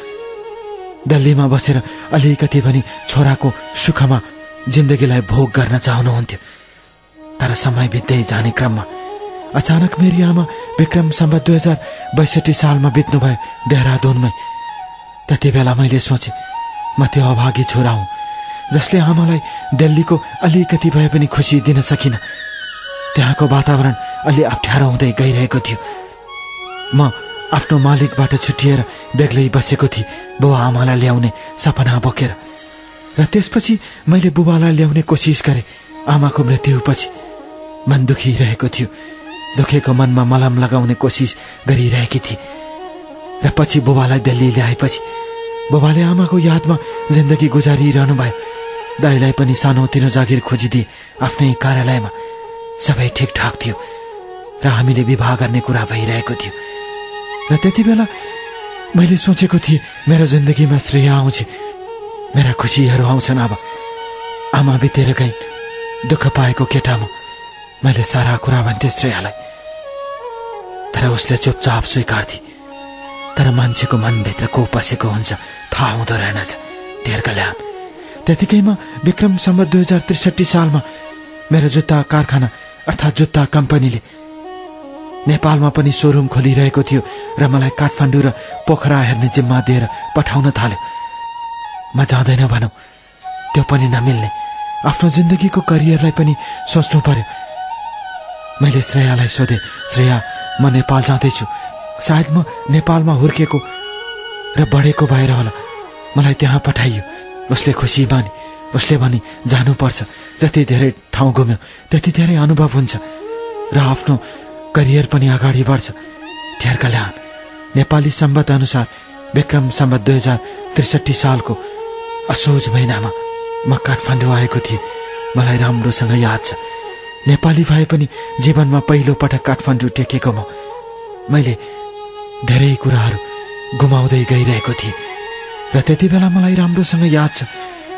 दिल्लीमा बसेर अलिकति पनि छोराको सुखमा जिन्दगीलाई भोग गर्न चाहनुहुन्थ्यो। तर समय बित्दै जाने क्रममा अचानक मेरी आमा विक्रम सम्बत दुई हजार बैसठी सालमा बित्नुभयो देहरादुनमै। त्यति बेला मैले सोचेँ म त्यो अभागी छोरा हुँ जसले आमालाई दिल्लीको अलिकति भए पनि खुसी दिन सकिनँ। त्यहाँको वातावरण अलि अप्ठ्यारो हुँदै गइरहेको थियो। म आफ्नो मालिकबाट छुट्टिएर बेग्लै बसेको थिएँ बुबा आमालाई ल्याउने सपना बोकेर। र त्यसपछि मैले बुबालाई ल्याउने कोसिस गरेँ आमाको मृत्युपछि। मन दुखिरहेको थियो। दुखेको मनमा मलम लगाउने कोसिस गरिरहेकी थिए। र पछि बुबालाई दिल्ली ल्याएपछि बुबाले आमाको यादमा जिन्दगी गुजारिरहनु भयो। दाईलाई पनि सानोतिनो जागिर खोजिदिए आफ्नै कार्यालयमा। सबै ठिकठाक थियो र हामीले विवाह गर्ने कुरा भइरहेको थियो। र त्यति बेला मैले सोचेको थिएँ मेरो जिन्दगीमा श्रेय आउँछ। मेरा खुसीहरू आउँछन् अब। आमा बितेर गइन्। दुःख पाएको केटामा। मैले सारा कुरा भन्थेँ श्रेयालाई। तर उसले चुपचाप स्वीकार्थी। तर मान्छेको मनभित्र को पसेको हुन्छ थाहा हुँदो रहेनछ। कल्याण त्यतिकैमा विक्रम सम्बत दुई हजार त्रिसठी सालमा मेरो जुत्ता कारखाना अर्थात् जुत्ता कम्पनीले नेपालमा पनि सोरुम खोलिरहेको थियो र मलाई काठमाडौँ र पोखरा हेर्ने जिम्मा दिएर पठाउन थाल्यो। म जाँदैन भनौँ। त्यो पनि नमिल्ने। आफ्नो जिन्दगीको करियरलाई पनि सोच्नु पर्यो। मैले श्रेयालाई सोधेँ श्रेया म नेपाल जाँदैछु। सायद म नेपालमा हुर्केको र बढेको भएर होला। मलाई त्यहाँ पठाइयो। उसले खुसी माने उसले भने जानुपर्छ। जति धेरै ठाउँ घुम्यो त्यति धेरै अनुभव हुन्छ र आफ्नो करियर पनि अगाडि बढ्छ। ठेर कल्याण नेपाली सम्बत अनुसार विक्रम सम्बत दुई हजार त्रिसठी सालको असोज महिनामा म काठमाडौँ आएको थिएँ। मलाई राम्रोसँग याद छ। नेपाली भए पनि जीवनमा पहिलो पटक काठमाडौँ टेकेको म। मैले धेरै कुराहरू गुमाउँदै गइरहेको थिएँ। र त्यति बेला मलाई राम्रोसँग याद छ।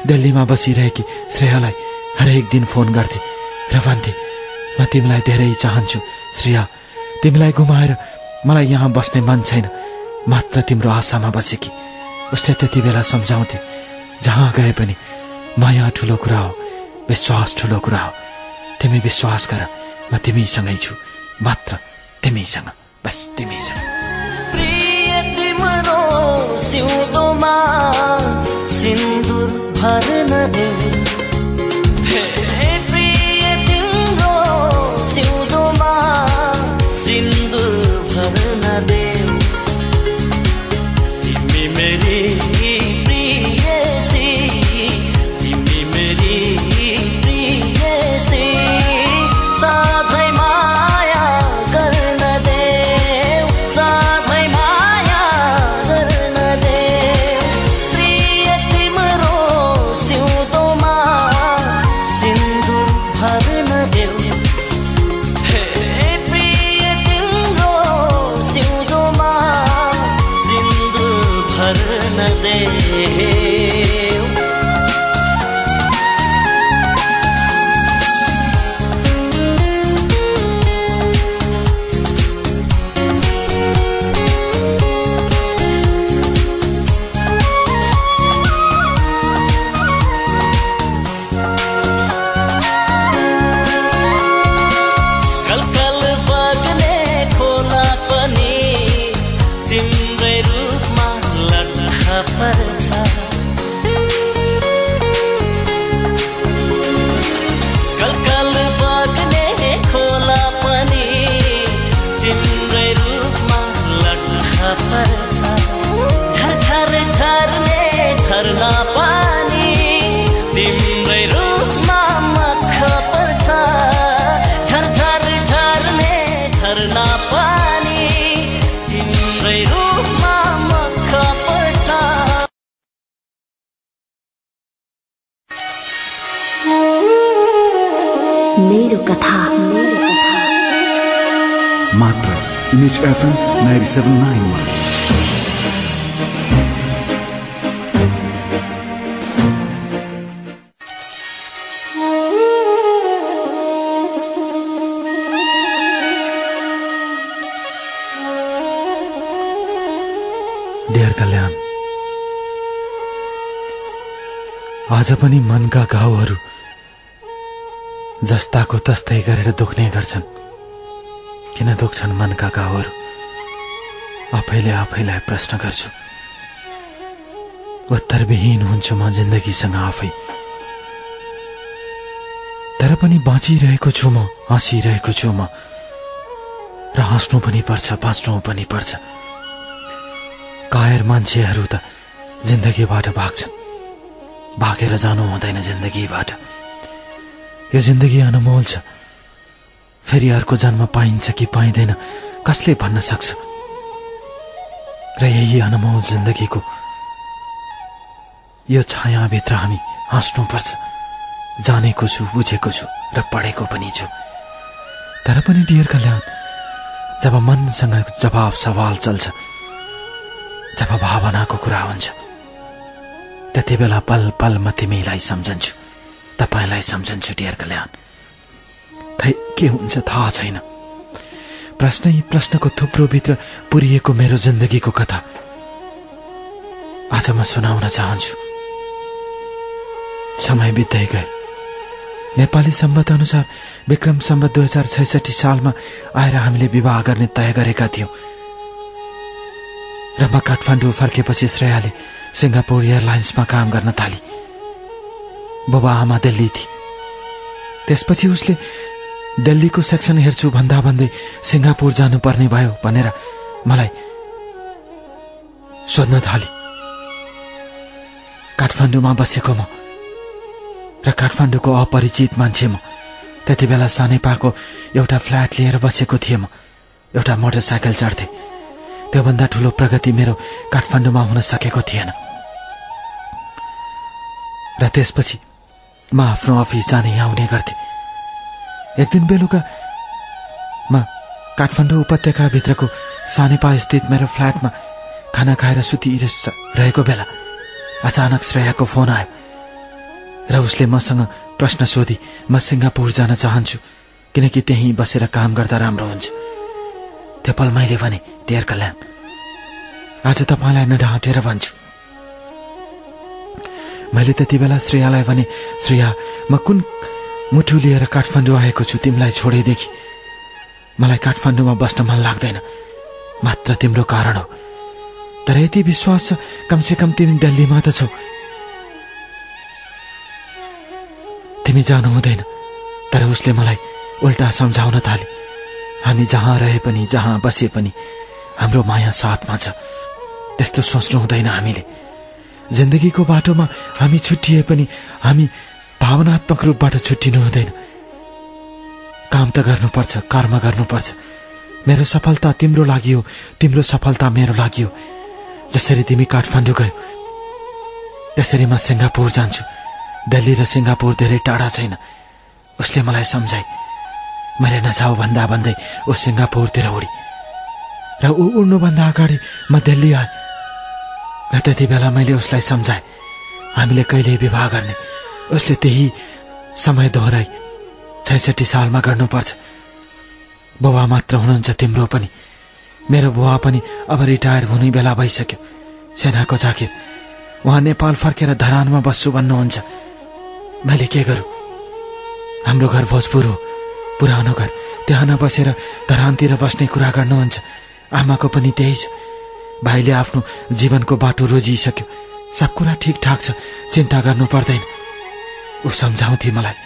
दिल्लीमा बसिरहेकी श्रेयालाई हरेक दिन फोन गर्थे। र भन्थे म तिमीलाई धेरै चाहन्छु श्रेया। तिमीलाई गुमाएर मलाई यहाँ बस्ने मन छैन। मात्र तिम्रो आशामा बसेकी। उसले त्यति बेला सम्झाउँथे जहाँ गए पनि माया ठुलो कुरा हो। विश्वास ठुलो कुरा हो। तिमी विश्वास गर म तिमीसँगै छु। मात्र तिमीसँग बस तिमीसँग।
मेरो
कथा। मेरो कथा
मात्र इमेज एफएम नाइन्टी सेभेन नाइनमा
डियर कल्याण आज पनि मनका घाउहरू जस्ताको तस्तै गरेर दुख्ने गर्छन्। किन दुख्छन् मनका घाउहरू आफैले आफैलाई प्रश्न गर्छु। उत्तरविहीन हुन्छु म जिन्दगीसँग आफै। तर पनि बाँचिरहेको छु म हाँसिरहेको छु म। र हाँस्नु पनि पर्छ बाँच्नु पनि पर्छ। कायर मान्छेहरू त जिन्दगीबाट भाग्छन्। भागेर जानु हुँदैन जिन्दगीबाट। यो जिन्दगी अनमोल छ। फेरि अर्को जन्म पाइन्छ कि पाइँदैन कसले भन्न सक्छ? र यही अनमोल जिन्दगीको यो छायाभित्र हामी हाँस्नुपर्छ। जानेको छु बुझेको छु र पढेको पनि छु। तर पनि डियर कल्याण जब मनसँग जवाब सवाल चल्छ जब भावनाको कुरा हुन्छ त्यति बेला पल पल म तिमीलाई सम्झन्छु। तपाईँलाई सम्झन्छु डियर कल्याण। खै के हुन्छ थाहा छैन। प्रश्नै प्रश्नको थुप्रोभित्र पुरिएको मेरो जिन्दगीको कथा। आज म सुनाउन चाहन्छु। समय बित्दै गए नेपाली सम्बत अनुसार विक्रम सम्बत दुई हजार छैसठी सालमा आएर हामीले विवाह गर्ने तय गरेका थियौँ। र म काठमाडौँ फर्केपछि श्रेयाले सिङ्गापुर एयरलाइन्समा काम गर्न थाली। बुबा आमा दिल्ली थिए त्यसपछि उसले दिल्लीको सेक्सन हेर्छु भन्दा भन्दै सिङ्गापुर जानुपर्ने भयो भनेर मलाई सोध्न थाली। काठमाडौँमा बसेको म र काठमाडौँको अपरिचित मान्छे म। त्यति बेला सानेपाको एउटा फ्ल्याट लिएर बसेको थिएँ म। एउटा मोटरसाइकल चढ्थेँ। त्योभन्दा ठुलो प्रगति मेरो काठमाडौँमा हुन सकेको थिएन। र त्यसपछि म आफ्नो अफिस जाने आउने गर्थेँ। एक दिन बेलुका म काठमाडौँ उपत्यकाभित्रको सानेपा स्थित मेरो फ्ल्याटमा खाना खाएर सुति रहेको बेला अचानक श्रेयाको फोन आयो र उसले मसँग प्रश्न सोधी म सिङ्गापुर जान चाहन्छु किनकि त्यहीँ बसेर काम गर्दा राम्रो हुन्छ। त्यो पल मैले भने डियर कल्याण आज तपाईँलाई नढाँटेर भन्छु। मैले त्यति बेला श्रेयालाई भने श्रेया म कुन मुठु लिएर काठमाडौँ आएको छु? तिमीलाई छोडेदेखि मलाई काठमाडौँमा बस्न मन लाग्दैन। मात्र तिम्रो कारण हो। तर यति विश्वास छ कमसेकम तिमी दिल्लीमा त छौ। तिमी जानु हुँदैन। तर उसले मलाई उल्टा सम्झाउन थाले। हामी जहाँ रहे पनि जहाँ बसे पनि हाम्रो माया साथमा छ। त्यस्तो सोच्नु हुँदैन हामीले। जिन्दगीको बाटोमा हामी छुट्टिए पनि हामी भावनात्मक रूपबाट छुट्टिनु हुँदैन। काम त गर्नुपर्छ कर्म गर्नुपर्छ। मेरो सफलता तिम्रो लागि हो तिम्रो सफलता मेरो लागि हो। जसरी तिमी काठमाडौँ गयो त्यसरी म सिङ्गापुर जान्छु। दिल्ली र सिङ्गापुर धेरै टाढा छैन। उसले मलाई सम्झाए मैले नजाऊ भन्दा भन्दै ऊ सिङ्गापुरतिर उडी। र ऊ उड्नुभन्दा अगाडि म दिल्ली र त्यति बेला मैले उसलाई सम्झाएँ। हामीले कहिले विवाह गर्ने। उसले त्यही समय दोहोऱ्याई छैसठी सालमा गर्नुपर्छ। बुबा मात्र हुनुहुन्छ तिम्रो पनि। मेरो बुवा पनि अब रिटायर्ड हुने बेला भइसक्यो। सेनाको जागिर। उहाँ नेपाल फर्केर धरानमा बस्छु भन्नुहुन्छ। मैले के गरौँ? हाम्रो घर भोजपुर हो। पुरानो घर। त्यहाँ नबसेर धरानतिर बस्ने कुरा गर्नुहुन्छ। आमाको पनि त्यही छ। भाइले आफ्नो जीवनको बाटो रोजिसक्यो। सब कुरा ठिकठाक छ चिन्ता गर्नु पर्दैन। ऊ सम्झाउँथे मलाई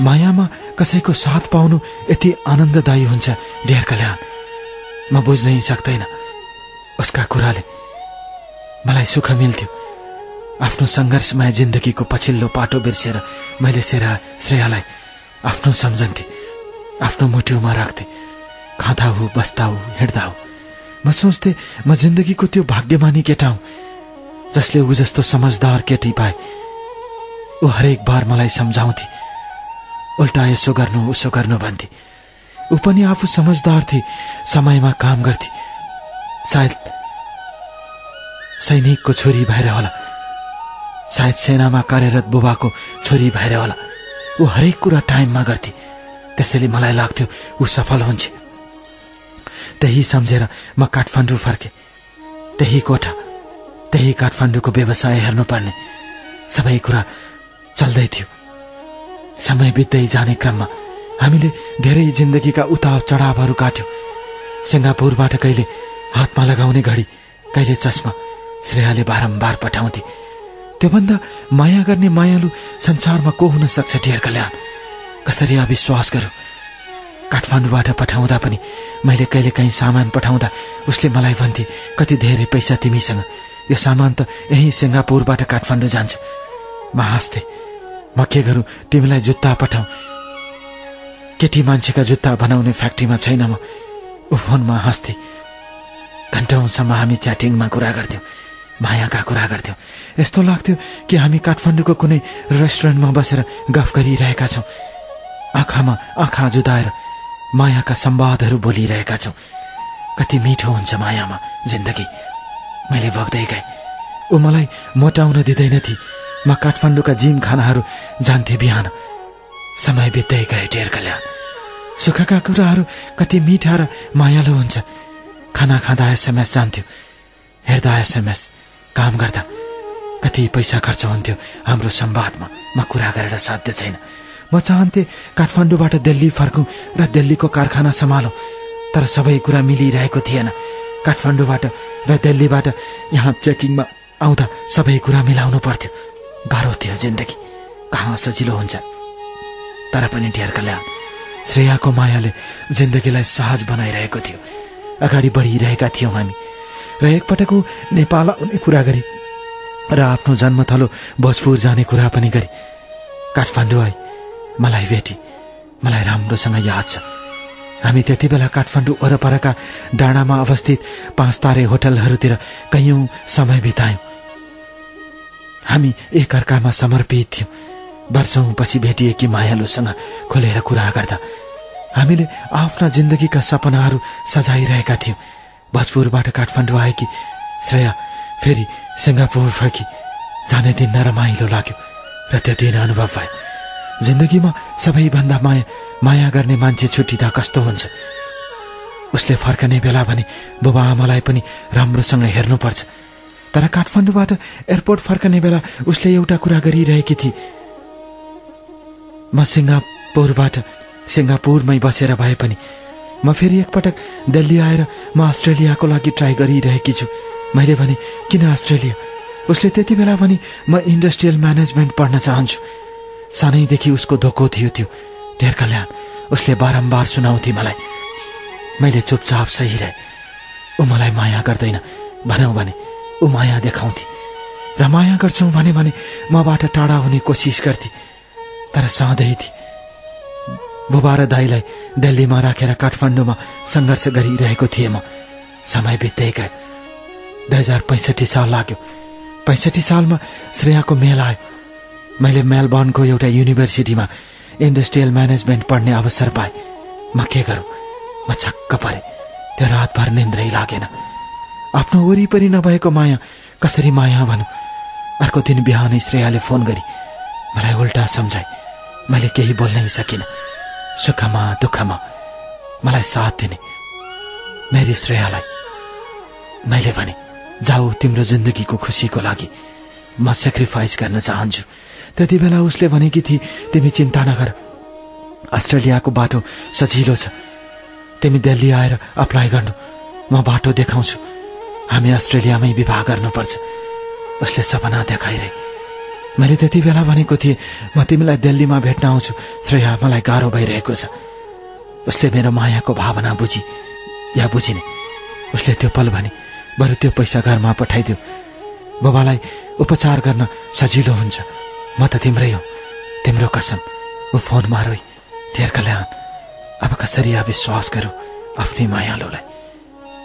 मायामा कसैको साथ पाउनु यति आनन्ददायी हुन्छ ढेर कल्याण। म बुझ्नै सक्दैन। उसका कुराले मलाई सुख मिल्थ्यो। आफ्नो सङ्घर्षमय जिन्दगीको पछिल्लो पाटो बिर्सेर मैले सेरा श्रेयालाई आफ्नो सम्झन्थे आफ्नो मुटुमा राख्थे। खाँदा हो बस्दा हो हिँड्दा हो म सोच्थेँ म जिन्दगीको त्यो भाग्यमानी केटा हुँ जसले ऊ जस्तो समझदार केटी पाए। ऊ हरेक बार मलाई सम्झाउँथे। उल्टा यसो गर्नु उसो गर्नु भन्थे। ऊ पनि आफू समझदार थिए समयमा काम गर्थे। सायद सैनिकको छोरी भएर होला। सायद सेनामा कार्यरत बुबाको छोरी भएर होला। ऊ हरेक कुरा टाइममा गर्थे। त्यसैले मलाई लाग्थ्यो ऊ सफल हुन्छ। त्यही सम्झेर म काठमाडौँ फर्केँ। त्यही कोठा त्यही काठमाडौँको व्यवसाय हेर्नुपर्ने। सबै कुरा चल्दै थियो। समय बित्दै जाने क्रममा हामीले धेरै जिन्दगीका उताव चढावहरू काट्यौँ। सिङ्गापुरबाट कहिले हातमा लगाउने घडी कहिले चस्मा श्रेयाले बारम्बार पठाउँथे। त्योभन्दा माया गर्ने मायालु संसारमा को हुन सक्छ ढेर कल्याण? कसरी अविश्वास गरौँ काठमाडौँबाट पठाउँदा पनि मैले कहिले काहीँ सामान पठाउँदा उसले मलाई भन्थे कति धेरै पैसा तिमीसँग? यो सामान त यहीँ सिङ्गापुरबाट काठमाडौँ जान्छ। म हाँस्थेँ म के गरौँ? तिमीलाई जुत्ता पठाऊ केटी मान्छेका जुत्ता बनाउने फ्याक्ट्रीमा छैन म। ऊ फोनमा हाँस्थे। घन्टौँसम्म हामी च्याटिङमा कुरा गर्थ्यौँ मायाका कुरा गर्थ्यौँ। यस्तो लाग्थ्यो कि हामी काठमाडौँको कुनै रेस्टुरेन्टमा बसेर गफ गरिरहेका छौँ। आँखामा आँखा जुदाएर मायाका सम्वादहरू बोलिरहेका छौँ। कति मिठो हुन्छ मायामा जिन्दगी। मैले भोग्दै गएँ। ऊ मलाई मोटाउन दिँदैनथी म काठमाडौँका जिम खानाहरू जान्थे बिहान। समय बित्दै गए ढेर कल्याण सुखका कुराहरू कति मिठा र मायालु हुन्छ। खाना खाँदा एसएमएस जान्थ्यो। हेर्दा एसएमएस काम गर्दा कति पैसा खर्च हुन्थ्यो हाम्रो संवादमा म कुरा गरेर साध्य छैन। म चाहन्थेँ काठमाडौँबाट दिल्ली फर्कौँ र दिल्लीको कारखाना सम्हालौँ तर सबै कुरा मिलिरहेको थिएन। काठमाडौँबाट र दिल्लीबाट यहाँ चेकिङमा आउँदा सबै कुरा मिलाउनु पर्थ्यो। गाह्रो थियो जिन्दगी। कहाँ सजिलो हुन्छ? तर पनि ढेर कल्याण। श्रेयाको मायाले जिन्दगीलाई सहज बनाइरहेको थियो। अगाडि बढिरहेका थियौँ हामी। र एकपटक नेपाल आउने कुरा गरी र आफ्नो जन्मथलो भोजपुर जाने कुरा पनि गरी काठमाडौँ आई मलाई भेटी मलाई राम्रोसँग याद छ। हामी त्यति बेला काठमाडौँ वरपरका डाँडामा अवस्थित पाँच तारे होटलहरूतिर कैयौँ समय बितायौँ। हामी एकअर्कामा समर्पित थियौँ। वर्षौँपछि भेटिएकी मायालुसँग खोलेर कुरा गर्दा हामीले आफ्ना जिन्दगीका सपनाहरू सजाइरहेका थियौँ। भोजपुरबाट काठमाडौँ आएकी श्रेया फेरि सिङ्गापुर फर्की जाने दिन नरमाइलो लाग्यो र त्यो दिन अनुभव भयो। जिन्दगीमा सबैभन्दा माया माया गर्ने मान्छे छुट्टिँदा कस्तो हुन्छ? उसले फर्कने बेला भने बुबा आमालाई पनि राम्रोसँग हेर्नुपर्छ। तर काठमाडौँबाट एयरपोर्ट फर्कने बेला उसले एउटा कुरा गरिरहेकी थिए म सिङ्गापुरबाट सिङ्गापुरमै बसेर भए पनि म फेरि एकपटक दिल्ली आएर म अस्ट्रेलियाको लागि ट्राई गरिरहेकी छु। मैले भने किन अस्ट्रेलिया? उसले त्यति बेला पनि म इन्डस्ट्रियल म्यानेजमेन्ट पढ्न चाहन्छु। सानैदेखि उसको धोको थियो त्यो। धेर कल्याण उसले बारम्बार सुनाउँथे मलाई। मैले चुपचाप सही रहे। ऊ मलाई माया गर्दैन भनौँ भने ऊ माया देखाउँथे। र माया गर्छौँ भने भने मबाट टाढा हुने कोसिस गर्थे। तर सहँदै थिए। बुबा र दाईलाई दिल्लीमा राखेर काठमाडौँमा सङ्घर्ष गरिरहेको थिएँ म। समय बित्दै गयो। दुई हजार पैँसठी साल लाग्यो। पैँसठी सालमा श्रेयाको मेल आयो। मैले मेलबर्नको एउटा युनिभर्सिटीमा इन्डस्ट्रियल म्यानेजमेन्ट पढ्ने अवसर पाएँ। म के गरौँ? म छक्क परेँ। त्यो रातभर निन्द्रै लागेन। आफ्नो वरिपरि नभएको माया कसरी माया भनौँ? अर्को दिन बिहानै श्रेयाले फोन गरी मलाई उल्टा सम्झाए। मैले केही बोल्नै सकिनँ। सुखमा दुःखमा मलाई साथ दिने। मेरी श्रेयालाई मैले भने जाऊ तिम्रो जिन्दगीको खुसीको लागि। म सेक्रिफाइस गर्न चाहन्छु। त्यति बेला उसले भनेकी थिए तिमी चिन्ता नगर। अस्ट्रेलियाको बाटो सजिलो छ। तिमी दिल्ली आएर अप्लाई गर्नु। म बाटो देखाउँछु। हामी अस्ट्रेलियामै विवाह गर्नुपर्छ। उसले सपना देखाइरहे। मैले त्यति बेला भनेको थिएँ म तिमीलाई दिल्लीमा भेट्न आउँछु। श्रेया मलाई गाह्रो भइरहेको छ। उसले मेरो मायाको भावना बुझी। या बुझिने। उसले त्यो पल भने बरु त्यो पैसा घरमा पठाइदियो बुबालाई उपचार गर्न सजिलो हुन्छ। म त तिम्रै हो। तिम्रो कसम ऊ फोनमा रोइ धेर कल्याण। अब कसरी अविश्वास गरौँ आफ्नै मायालुलाई?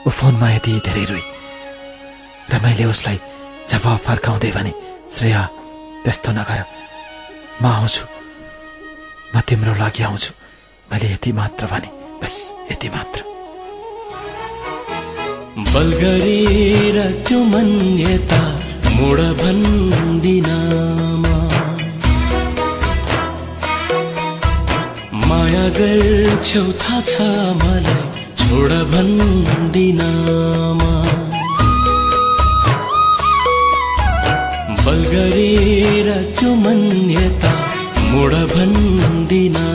ऊ फोनमा यति धेरै रोइ र मैले उसलाई जवाब फर्काउँदै भने श्रेया त्यस्तो नगर। म आउँछु। म तिम्रो लागि आउँछु। मैले यति मात्र भने बस यति मात्र।
बल गरेर त्यो मान्यता मोड भन्दिनमा माया गर्छौ छ मलाई छोड भन्दिनमा बल गरेर त्यो मान्यता मोड भन्दिनमा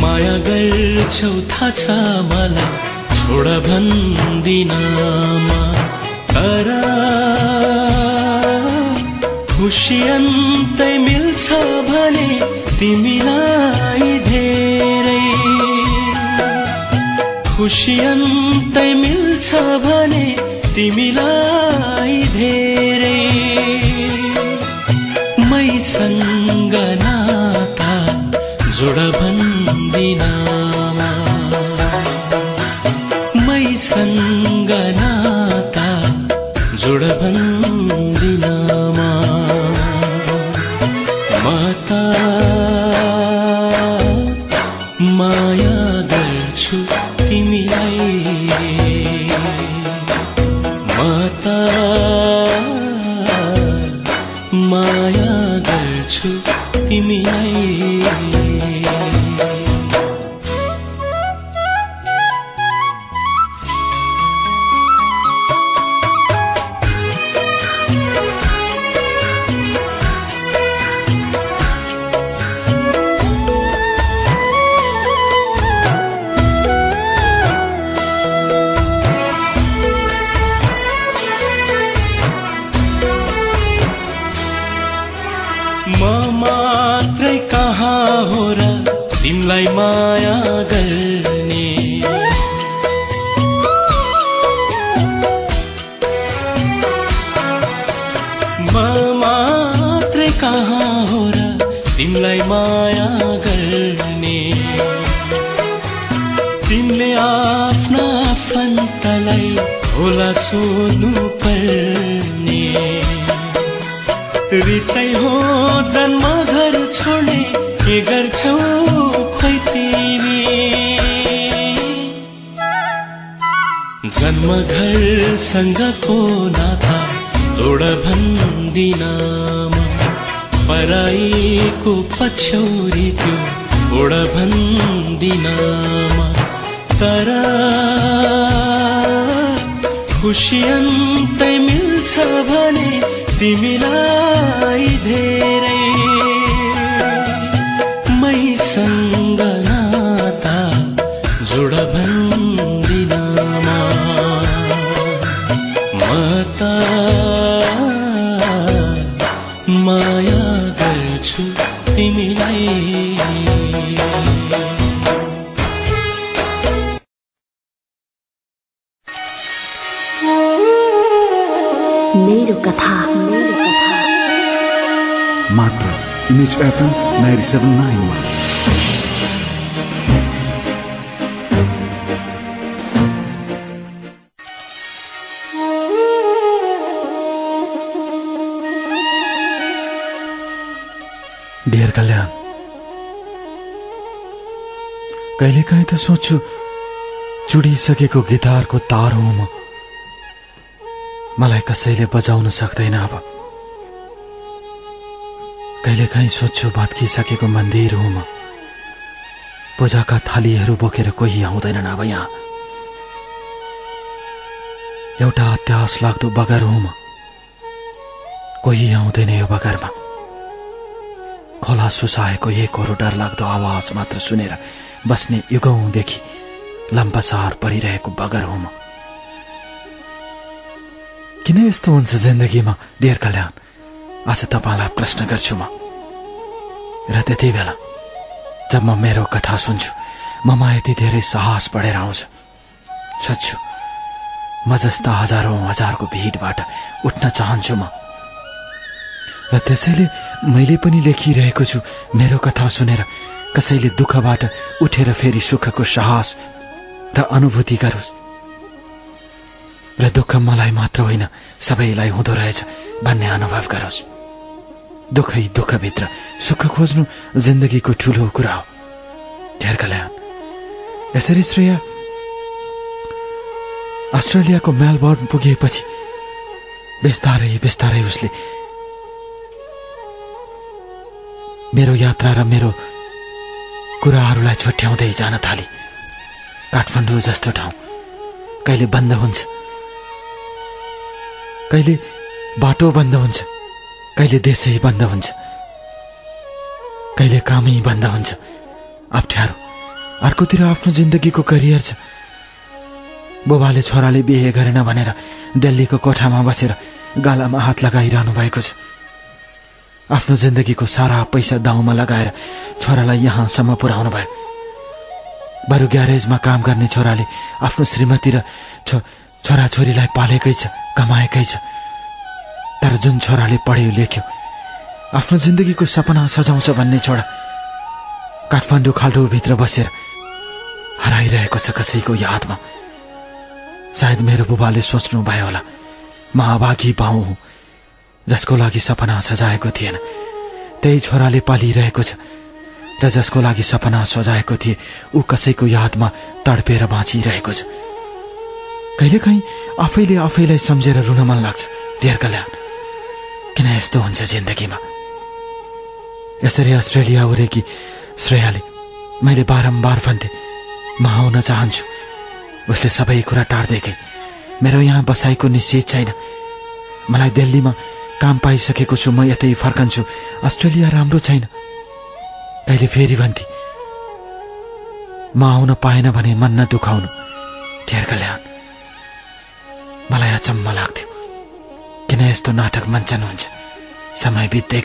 माया गर्छौ थाहा छ मलाई छोड भन्दिनमा तर खुसी अन्तै मिल्छ भने तिमीलाई धेरै खुसी अन्तै मिल्छ भने तिमीलाई धेरै। मैसँग नाता जोड तिमीलाई माया गर्ने। म मात्रै कहाँ हो र तिमीलाई माया गर्ने? तिमीले आफ्ना आफन्तलाई होला सोध्नु जन्म घरसँगको नाता तोड भन्दिनमा पराईको पछौरी त्यो ओड भन्दिनमा तर खुसी अन्तै मिल्छ भने तिमीलाई
चुडिसकेको गिटारको तार हुँ मलाई कसैले बजाउन सक्दैन अब। कहिलेकाहीँ सोच्छु भत्किसकेको मन्दिर हुँ म। पूजाका थालीहरू बोकेर कोही आउँदैनन् अब यहाँ। एउटा अत्यास लाग्दो बगर हुँ म। कोही आउँदैन यो बगरमा। खोला सुसाएको एकहोरो डर लाग्दो आवाज मात्र सुनेर बस्ने युगौँदेखि लम्बासार परिरहेको बगर हुँ म। किन यस्तो हुन्छ जिन्दगीमा डेर कल्याण? आज तपाईँलाई प्रश्न गर्छु म। र त्यति बेला जब म मेरो कथा सुन्छु ममा यति धेरै साहस बढेर आउँछ। सोध्छु म जस्ता हजारौँ हजारको भिडबाट उठ्न चाहन्छु म। र त्यसैले मैले पनि लेखिरहेको छु मेरो कथा सुनेर कसैले दुःखबाट उठेर फेरि सुखको साहस र अनुभूति गरोस्। र दुःख मलाई मात्र होइन सबैलाई हुँदो रहेछ भन्ने अनुभव गरोस्। दुःखै दुःखभित्र सुख खोज्नु जिन्दगीको ठुलो कुरा हो। कल्याण। यसरी श्रेया अस्ट्रेलियाको मेलबर्न पुगेपछि बिस्तारै बिस्तारै उसले मेरो यात्रा र मेरो कुराहरूलाई छुट्याउँदै जान थाली। काठमाडौँ जस्तो ठाउँ। कहिले बन्द हुन्छ? कहिले बाटो बन्द हुन्छ? कहिले देशै बन्द हुन्छ? कहिले कामै बन्द हुन्छ? अप्ठ्यारो अर्कोतिर आफ्नो जिन्दगीको करियर छ। बुबाले छोराले बिहे गरेन भनेर दिल्लीको कोठामा बसेर गालामा हात लगाइरहनु भएको छ। आफ्नो जिन्दगीको सारा पैसा दाउमा लगाएर छोरालाई यहाँसम्म पुर्याउनु भयो। बरु ग्यारेजमा काम गर्ने छोराले आफ्नो श्रीमती र छो छोराछोरीलाई पालेकै छ कमाएकै छ। तर जुन छोराले पढ्यो लेख्यो आफ्नो जिन्दगीको सपना सजाउँछ भन्ने छोरा काठमाडौँ खाल्डोभित्र बसेर हराइरहेको छ कसैको यादमा। सायद मेरो बुबाले सोच्नु भयो होला म अभागी पाउ हुँ जसको लागि सपना सजाएको थिएन। त्यही छोराले पालिरहेको छ। र जसको लागि सपना सजाएको थिए ऊ कसैको यादमा तडपेर बाँचिरहेको छ। कहिलेकाहीँ आफैले आफैलाई सम्झेर रुन मन लाग्छ डेर कल्याण। किन यस्तो हुन्छ जिन्दगीमा? यसरी अस्ट्रेलिया उरेकी श्रेयाले मैले बारम्बार भन्थे म आउन चाहन्छु। उसले सबै कुरा टार्दै गई मेरो यहाँ बसाइको निश्चित छैन। मलाई दिल्लीमा काम पाइसकेको छु म यतै फर्कन्छु। अस्ट्रेलिया राम्रो छैन। कहिले फेरि भन्थे म आउन पाएन भने मन नदुखाउनु। ठेर कल्याण। मलाई अचम्म लाग्थ्यो। किन यस्तो नाटक मञ्चन हुन्छ? समय बित्दै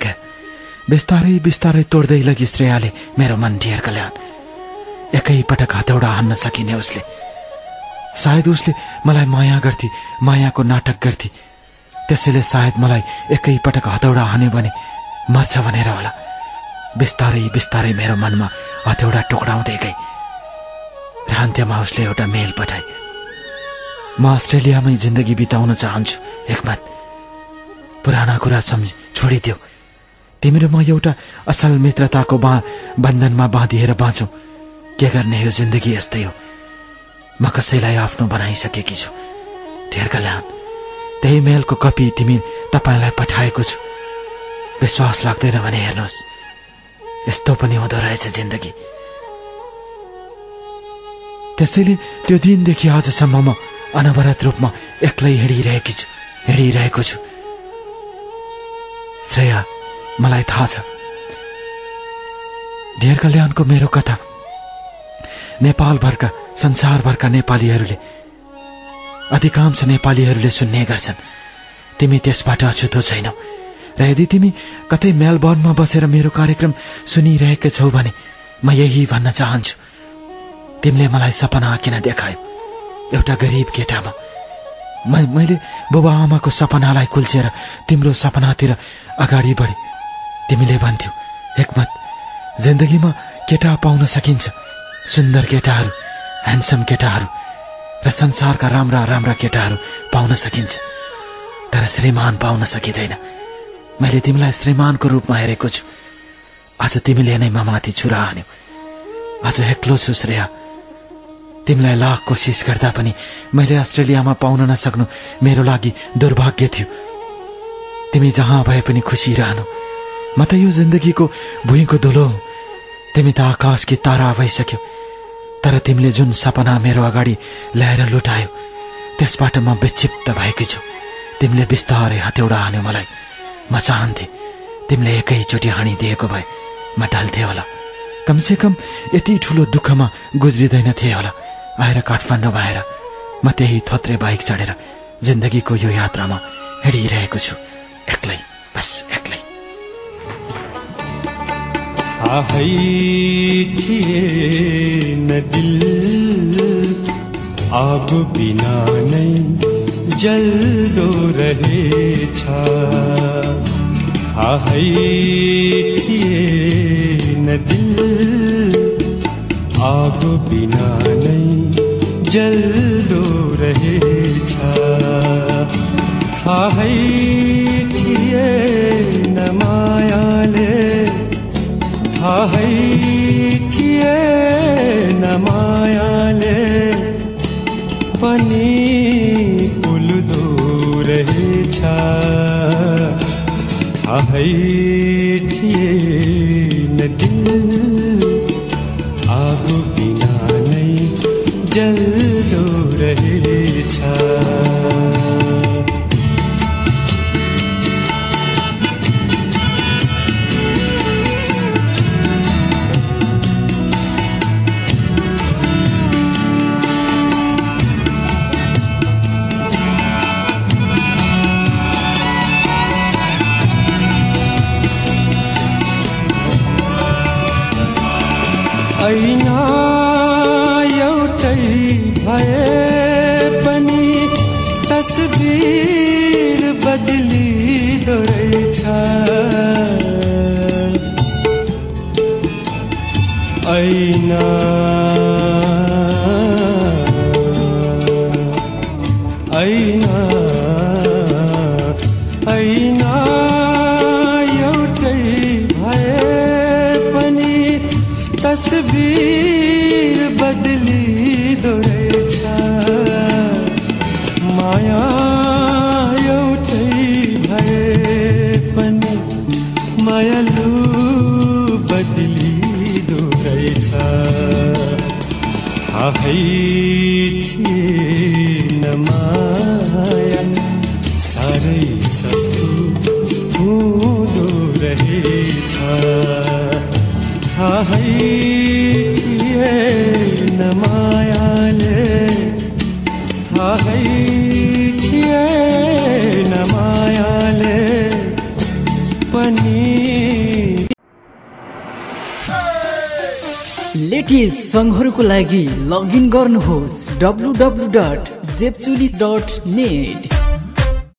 बिस्तारै बिस्तारै तोड्दै लगी श्रेयाले मेरो मन ढेर कल्याण। एकैपटक हतौडा हान्न सकिने उसले। सायद उसले मलाई माया गर्थी मायाको नाटक गर्थी। त्यसैले सायद मलाई एकैपटक हतौडा हान्यो भने मर्छ भनेर होला। बिस्तारै बिस्तारै मेरो मनमा हतौडा टुक्राउँदै गई। र अन्त्यमा उसले एउटा मेल पठाए। म अस्ट्रेलियामै जिन्दगी बिताउन चाहन्छु एकमत पुराना कुरा सम्झ छोडिदियो। तिमी र म एउटा असल मित्रताको बा बन्धनमा बाँधिएर बाँचौँ। के गर्ने यो जिन्दगी यस्तै हो? म कसैलाई आफ्नो बनाइसकेकी छु। धेर कल्याण त्यही मेलको कपी तिमी तपाईँलाई पठाएको छु। विश्वास लाग्दैन भने हेर्नुहोस्। यस्तो पनि हुँदो रहेछ जिन्दगी। त्यसैले त्यो दिनदेखि आजसम्म म अनवरत रूपमा एक्लै हिँडिरहेकी छु हिँडिरहेको छु। श्रेया मलाई थाहा छ। धेर कल्याणको मेरो कथा। नेपालभरका संसारभरका नेपालीहरूले अधिकांश नेपालीहरूले सुन्ने गर्छन्। तिमी त्यसबाट अछुतो छैनौ। र यदि तिमी कतै मेलबर्नमा बसेर मेरो कार्यक्रम सुनिरहेका छौ भने म यही भन्न चाहन्छु। तिमीले मलाई सपना किन देखायो? एउटा गरिब केटामा। मैले बुबा आमाको सपनालाई कुल्चेर तिम्रो सपनातिर अगाडि बढे। तिमीले भन्थ्यौ हेकमत जिन्दगीमा केटा पाउन सकिन्छ। सुन्दर केटाहरू ह्यान्डसम केटाहरू र संसारका राम्रा राम्रा केटाहरू पाउन सकिन्छ। तर श्रीमान पाउन सकिँदैन। मैले तिमीलाई श्रीमानको रूपमा हेरेको छु। आज तिमीले नै ममाथि छुरा हान्यौ आज एक्लो छु श्रेया। तिमीलाई लाख कोसिस गर्दा पनि मैले अस्ट्रेलियामा पाउन नसक्नु। मेरो लागि दुर्भाग्य थियो। तिमी जहाँ भए पनि खुसी रहनु। म त यो जिन्दगीको भुइँको धुलो हुँ। तिमी त आकाशकी तारा भइसक्यो। तर तिमीले जुन सपना मेरो अगाडि ल्याएर लुटायो त्यसबाट म विक्षिप्त भएकी छु। तिमीले बिस्तारै हत्यौडा हान्यो मलाई। म चाहन्थे तिमीले एकैचोटि हानिदिएको भए म ढल्थे होला। कमसेकम यति ठुलो दुःखमा गुज्रिँदैन थिए होला। आएर काठमाडौँमा आएर म त्यही थोत्रे बाइक चढेर जिन्दगीको यो यात्रामा हिँडिरहेको छु। एक्लै बस एक्लै।
दिल बिना जल्दो रहेछ। आहै थिए न दिल आग बिना नै जल्दो रहेछ। आहै थिए न मायाले थाहै न मायाले पनि न दिल आप बिना नहीं जल।
लेटेस्ट सङ्घहरूको लागि लगइन गर्नुहोस् W W dot Jepchuli dot net.